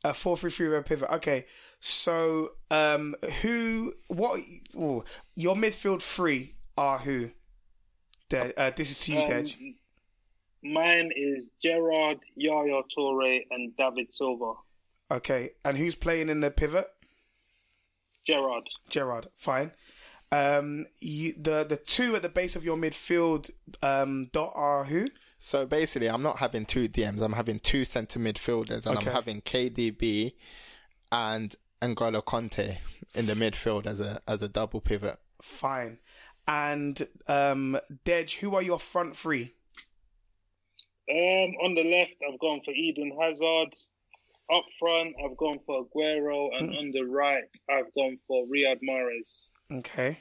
A four three three with a pivot. Okay. So, um, who? What? ooh, your midfield three are who? De- uh, this is to you, Um, Dej. Mine is Gerrard, Yaya Toure, and David Silva. Okay, and who's playing in the pivot? Gerrard. Gerrard, fine. Um, you, the the two at the base of your midfield um, dot are who? So basically, I'm not having two DMs. I'm having two centre midfielders, and Okay. I'm having KDB and N'Golo Kante in the midfield as a as a double pivot. Fine. And um, Dej, who are your front three? Um, on the left, I've gone for Eden Hazard. Up front, I've gone for Aguero, and Hmm. on the right, I've gone for Riyad Mahrez. Okay.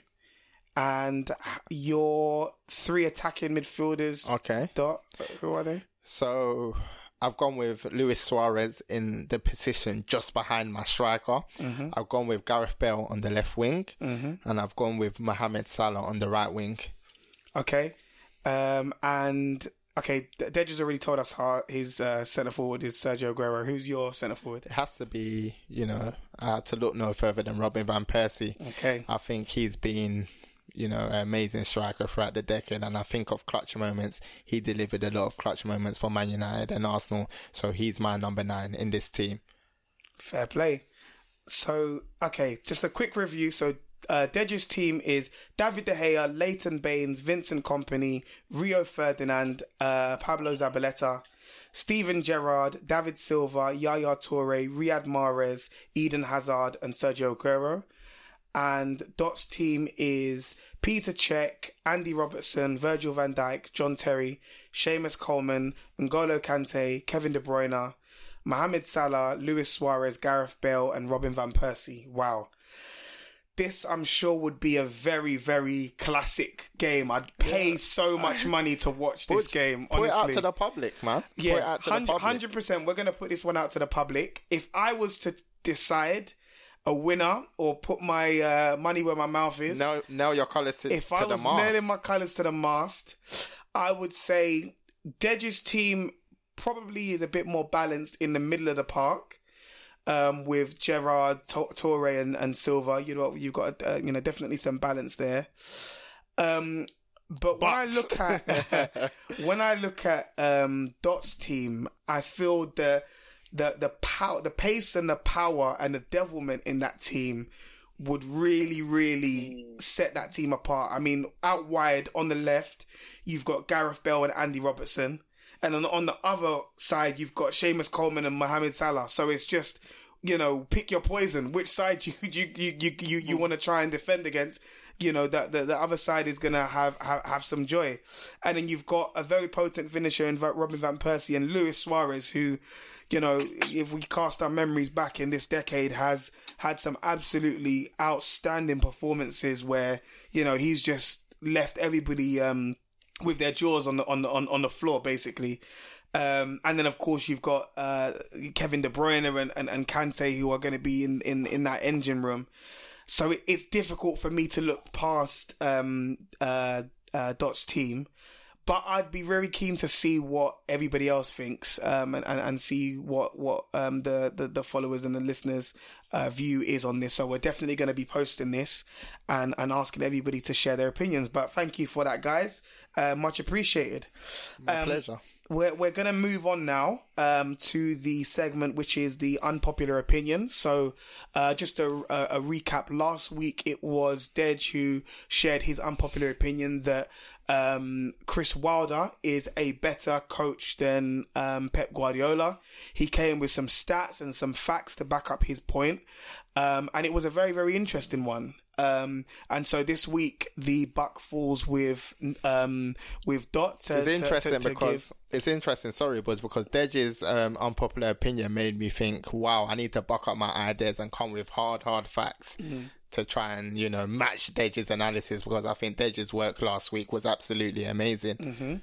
And your three attacking midfielders. Okay. Dot. Who are they? So I've gone with Luis Suarez in the position just behind my striker. I've gone with Gareth Bale on the left wing, and I've gone with Mohamed Salah on the right wing. Okay. Um, and okay, Dej has already told us how his uh, centre forward is Sergio Aguero. Who's your centre forward? It has to be, you know, had to look no further than Robin van Persie. Okay. I think he's been, you know, an amazing striker throughout the decade. And I think of clutch moments, he delivered a lot of clutch moments for Man United and Arsenal. So he's my number nine in this team. Fair play. So, okay, just a quick review. So, uh, team is David De Gea, Leighton Baines, Vincent Kompany, Rio Ferdinand, uh, Pablo Zabaleta, Steven Gerrard, David Silva, Yaya Toure, Riyad Mahrez, Eden Hazard, and Sergio Aguero. And Dot's team is Peter Cech, Andy Robertson, Virgil van Dijk, John Terry, Seamus Coleman, N'Golo Kante, Kevin De Bruyne, Mohamed Salah, Luis Suarez, Gareth Bale, and Robin van Persie. Wow. This, I'm sure, would be a very, very classic game. I'd pay so much money to watch this Put- game, Put it honestly. out to the public, man. Yeah, out to the public. hundred percent. We're gonna put this one out to the public. If I was to decide a winner or put my uh, money where my mouth is, Nail, nail your colours to, if to I the was mast. nailing my colours to the mast, I would say Dej's team probably is a bit more balanced in the middle of the park. Um, with Gerrard, Tor- Torre, and, and Silva, you know, you've got uh, you know definitely some balance there. Um, but, when I look at (laughs) when I look at um, Dot's team, I feel the the the power, the pace, and the power and the devilment in that team would really, really set that team apart. I mean, out wide on the left, you've got Gareth Bale and Andy Robertson, and on on the other side, you've got Seamus Coleman and Mohamed Salah. So it's just you know, pick your poison. Which side (laughs) you you you you you, you want to try and defend against? You know that the, the other side is gonna have, have have some joy, and then you've got a very potent finisher in Robin van Persie and Luis Suarez, who, you know, if we cast our memories back in this decade, has had some absolutely outstanding performances where you know he's just left everybody um, with their jaws on the on the on, on the floor basically. Um, and then of course you've got uh, Kevin De Bruyne and, and, and Kante who are going to be in, in, in that engine room. So it, it's difficult for me to look past um, uh, uh, Dot's team, but I'd be very keen to see what everybody else thinks um, and, and, and see what what um, the, the the followers and the listeners' uh, view is on this. So we're definitely going to be posting this and and asking everybody to share their opinions. But thank you for that, guys. Uh, much appreciated. My Um, pleasure. We're we're gonna move on now um, to the segment which is the unpopular opinion. So, uh, just a, a, a recap. Last week it was Dej who shared his unpopular opinion that um, Chris Wilder is a better coach than um, Pep Guardiola. He came with some stats and some facts to back up his point, um, and it was a very very interesting one. Um, and so this week the buck falls with um, with Dot. To, It's interesting to- to because give- it's interesting. Sorry, but because Dej's um, unpopular opinion made me think, wow, I need to buck up my ideas and come with hard, hard facts Mm-hmm. to try and you know match Dej's analysis because I think Dej's work last week was absolutely amazing. Mm-hmm.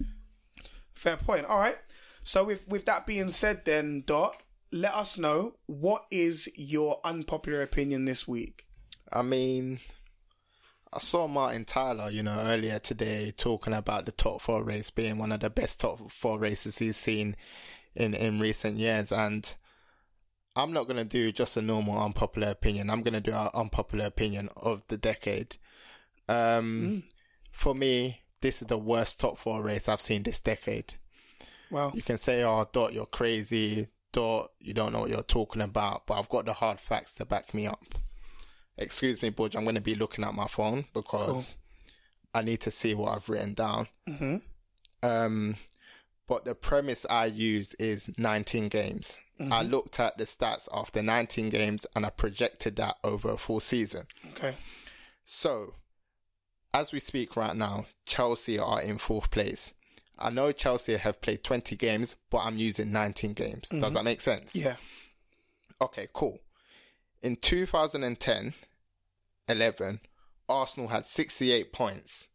Fair point. All right. So with with that being said, then Dot, let us know what is your unpopular opinion this week. I mean, I saw Martin Tyler, you know, earlier today talking about the top four race being one of the best top four races he's seen in, in recent years. And I'm not going to do just a normal unpopular opinion. I'm going to do an unpopular opinion of the decade. Um, For me, this is the worst top four race I've seen this decade. Wow. You can say, "Oh, Dot, you're crazy. Dot, you don't know what you're talking about." But I've got the hard facts to back me up. Excuse me, Budge. I'm going to be looking at my phone because I need to see what I've written down. Mm-hmm. Um, but the premise I used is 19 games. I looked at the stats after 19 games and I projected that over a full season. Okay. So, as we speak right now, Chelsea are in fourth place. I know Chelsea have played 20 games, but I'm using 19 games. Does that make sense? Yeah. Okay, cool. In 2010 11, Arsenal had 68 points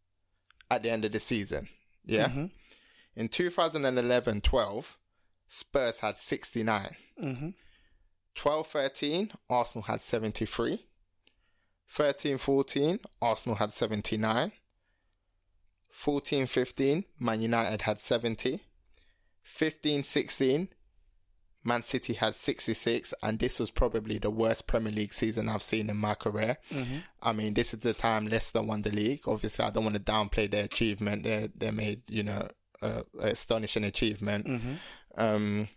at the end of the season. Yeah. Mm-hmm. In 2011 12, Spurs had 69. Mm-hmm. 12 13, Arsenal had 73. 13 14, Arsenal had 79. 14 15, Man United had 70. 15 16, Man City had 66, and this was probably the worst Premier League season I've seen in my career. I mean, this is the time Leicester won the league. Obviously, I don't want to downplay their achievement. They they made you know uh, astonishing achievement. Um,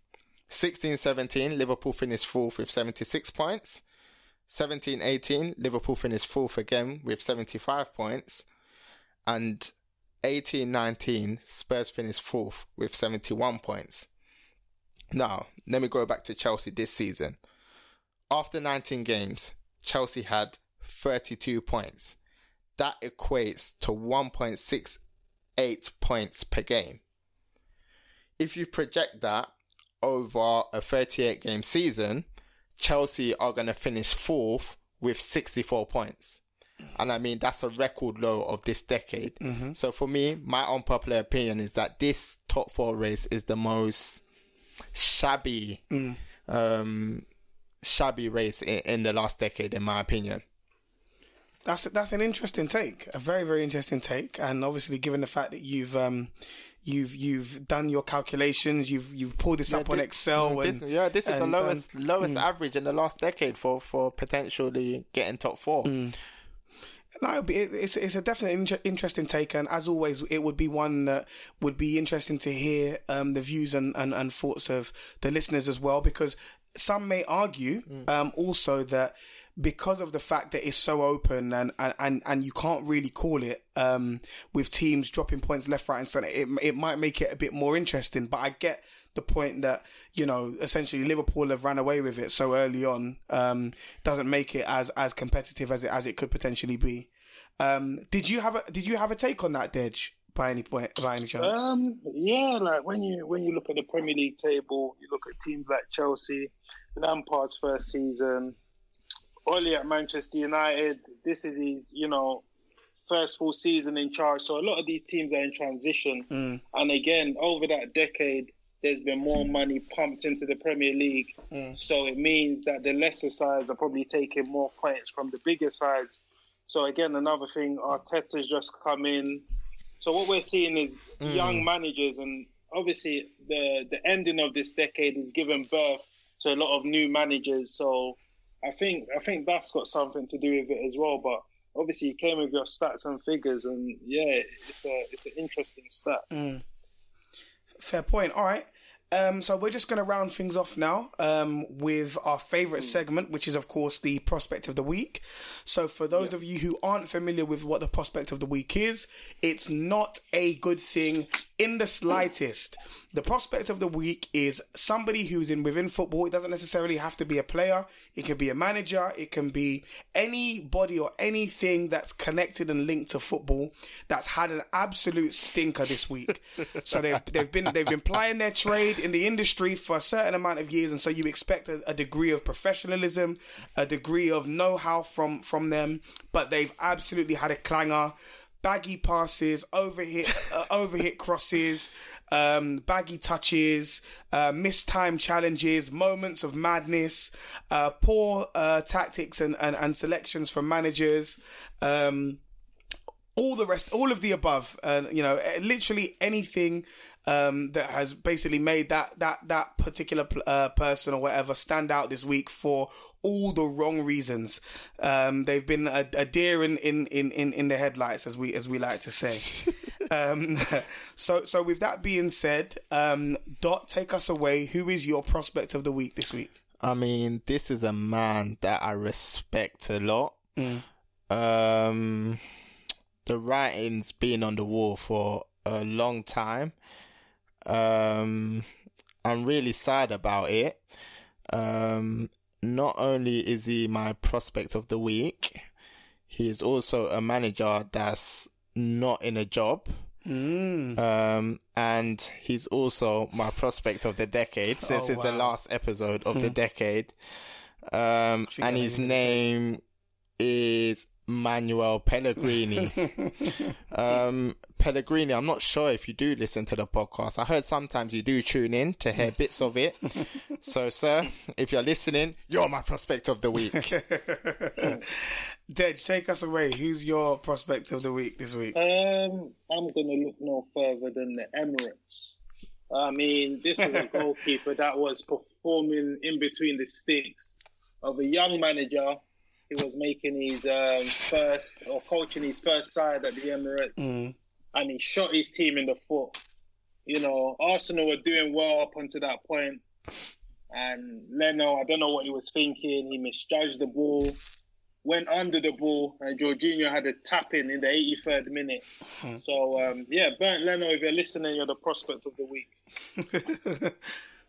16 17, Liverpool finished fourth with 76 points. 17 18, Liverpool finished fourth again with 75 points. And 18 19, Spurs finished fourth with 71 points. Now, let me go back to Chelsea this season. After 19 games, Chelsea had 32 points. That equates to 1.68 points per game. If you project that over a 38 game season, Chelsea are going to finish fourth with 64 points. And I mean, that's a record low of this decade. Mm-hmm. So for me, my unpopular opinion is that this top four race is the most shabby, um, shabby race in, in the last decade, in my opinion. That's that's an interesting take, a very very interesting take, and obviously given the fact that you've um you've you've done your calculations, you've you've pulled this up on Excel, mm, and this, yeah, this is the and, lowest lowest average in the last decade for for potentially getting top four. No, it's it's a definitely inter- interesting take, and as always, it would be one that would be interesting to hear um, the views and, and, and thoughts of the listeners as well, because some may argue um, also that because of the fact that it's so open and and, and, and you can't really call it um, with teams dropping points left, right, and centre, it it might make it a bit more interesting. But I get the point that you know essentially Liverpool have ran away with it so early on um, doesn't make it as as competitive as it as it could potentially be. Um, did you have a did you have a take on that, Dej? By any point, by any chance? Um, yeah, like when you when you look at the Premier League table, you look at teams like Chelsea, Lampard's first season, Ole at Manchester United. This is his, you know, first full season in charge. So a lot of these teams are in transition, and again, over that decade, there's been more money pumped into the Premier League. Mm. So it means that the lesser sides are probably taking more points from the bigger sides. So again, another thing, Arteta's just come in. So what we're seeing is mm. young managers, and obviously the the ending of this decade is giving birth to a lot of new managers. So I think I think that's got something to do with it as well. But obviously, you came with your stats and figures, and yeah, it's a it's an interesting stat. Mm. Fair point. All right. Um, so we're just going to round things off now um, with our favourite segment, which is, of course, the prospect of the week. So for those of you who aren't familiar with what the prospect of the week is, it's not a good thing in the slightest. The prospect of the week is somebody who's in within football. It doesn't necessarily have to be a player. It can be a manager. It can be anybody or anything that's connected and linked to football that's had an absolute stinker this week. so they've they've been they've been plying their trade in the industry for a certain amount of years, and so you expect a, a degree of professionalism, a degree of know-how from from them, but they've absolutely had a clanger baggy passes, overhit, uh, (laughs) overhit crosses, um, baggy touches, uh, missed time challenges, moments of madness, uh, poor uh, tactics and, and, and selections from managers. Um, all the rest, all of the above, uh, you know, literally anything um, that has basically made that that that particular uh, person or whatever stand out this week for all the wrong reasons. Um, they've been a, a deer in, in, in, in, in the headlights, as we as we like to say. (laughs) Um, (laughs) so, so with that being said, um, Dot, take us away. Who is your prospect of the week this week? I mean, this is a man that I respect a lot. Um, the writing's been on the wall for a long time. Um, I'm really sad about it. Um, not only is he my prospect of the week, he is also a manager that's not in a job. Um, and he's also my prospect of the decade (laughs) since Oh, it's the last episode of the decade. Um, and his who you're gonna name is Manuel Pellegrini. (laughs) um, Pellegrini, I'm not sure if you do listen to the podcast. I heard sometimes you do tune in to hear bits of it. so, sir, if you're listening, you're my prospect of the week. (laughs) Dej, take us away. Who's your prospect of the week this week? Um, I'm going to look no further than the Emirates. I mean, this is a (laughs) goalkeeper that was performing in between the sticks of a young manager who was making his um, first or coaching his first side at the Emirates, and he shot his team in the foot. You know, Arsenal were doing well up until that point, and Leno, I don't know what he was thinking. He misjudged the ball went under the ball, and Jorginho had a tap in in the 83rd minute. So um, yeah, Bernd Leno, if you're listening, you're the prospect of the week. (laughs)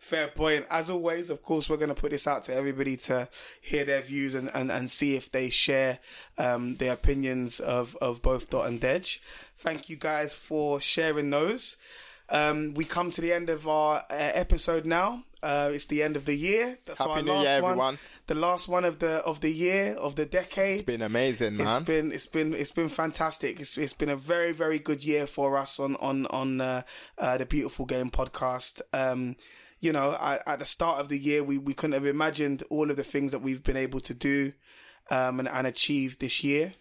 Fair point. As always, of course, we're going to put this out to everybody to hear their views and, and, and see if they share um, the opinions of, of both Dot and Dej. Thank you guys for sharing those. Um, we come to the end of our uh, episode now. Uh, it's the end of the year. That's Happy our New last Year, one. everyone. The last one of the of the year of the decade. It's been amazing, It's man. been it's been it's been fantastic. It's it's been a very very good year for us on on on uh, uh, the Beautiful Game podcast. Um, you know, I, at the start of the year, we we couldn't have imagined all of the things that we've been able to do um, and, and achieve this year.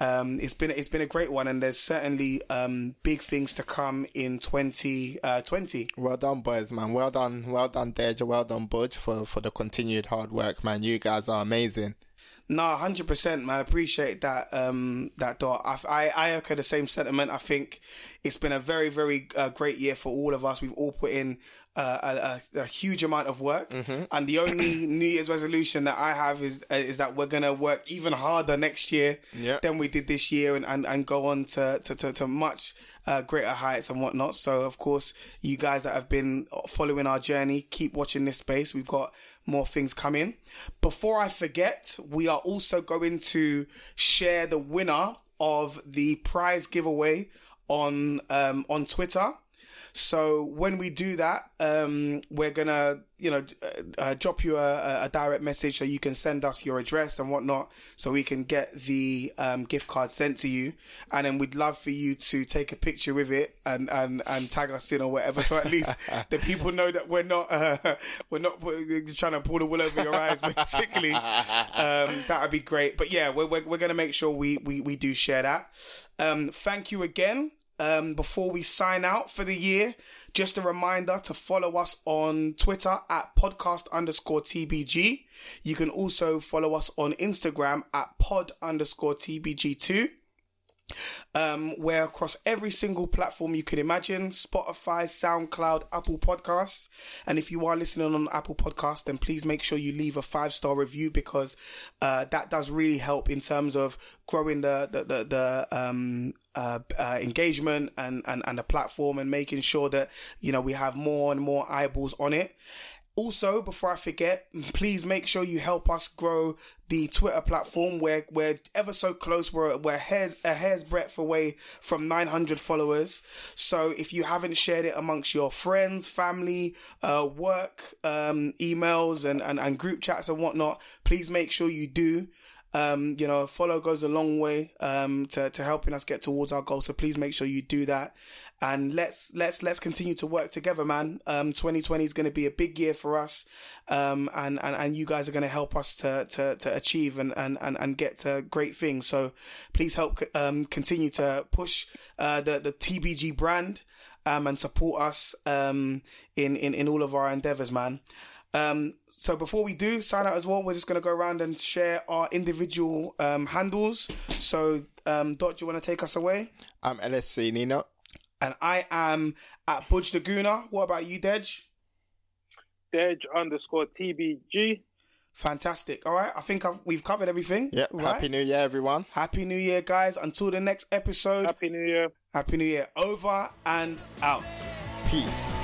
Um, it's been it's been a great one, and there's certainly um, big things to come in 2020. Well done, boys, man. Well done, well done, Dej. Well done, Budge, for for the continued hard work, man. You guys are amazing. No, hundred percent, man. I appreciate that. Um, that. I, I, I echo the same sentiment. I think it's been a very, very uh, great year for all of us. We've all put in uh, a, a, a huge amount of work, and the only (clears throat) New Year's resolution that I have is uh, is that we're gonna work even harder next year Yeah. than we did this year, and, and, and go on to to, to, to much uh, greater heights and whatnot. So, of course, you guys that have been following our journey, keep watching this space. We've got more things coming. Before I forget, we are also going to share the winner of the prize giveaway on um, on Twitter. So when we do that, um, we're gonna, you know, uh, uh, drop you a, a direct message so you can send us your address and whatnot, so we can get the um, gift card sent to you. And then we'd love for you to take a picture with it and and, and tag us in or whatever, so at least (laughs) the people know that we're not uh, (laughs) we're not trying to pull the wool over your eyes, (laughs) basically. um, that would be great. But yeah, we're we're, we're gonna make sure we we we do share that. Um, thank you again um, before we sign out for the year, just a reminder to follow us on Twitter at podcast underscore TBG. You can also follow us on Instagram at pod underscore TBG2. Um, we're across every single platform you can imagine Spotify, SoundCloud, Apple Podcasts. And if you are listening on Apple Podcasts, then please make sure you leave a five star review because uh, that does really help in terms of growing the, the, the, the um, uh, uh, engagement and, and, and the platform and making sure that, you know, we have more and more eyeballs on it. Also, before I forget, please make sure you help us grow the Twitter platform. We're we're ever so close. We're we're hairs, a hair's breadth away from 900 followers. So if you haven't shared it amongst your friends, family, uh, work, um, emails, and, and and group chats and whatnot, please make sure you do. Um, you know, a follow goes a long way um, to to helping us get towards our goal. So please make sure you do that, and let's let's let's continue to work together, man. Um, 2020 is going to be a big year for us, um, and and and you guys are going to help us to to to achieve and and and, and get to great things. So please help um, continue to push uh, the the TBG brand um, and support us um, in in in all of our endeavors, man. Um, so before we do sign out as well, we're just going to go around and share our individual um, handles. So, um, Dot, do you want to take us away? I'm LSC Nino. And I am at Budge Laguna. What about you, Dej? Dej underscore TBG. Fantastic. All right. I think I've, we've covered everything. Yep. Right? Happy New Year, everyone. Happy New Year, guys. Until the next episode. Happy New Year. Happy New Year. Over and out. Peace.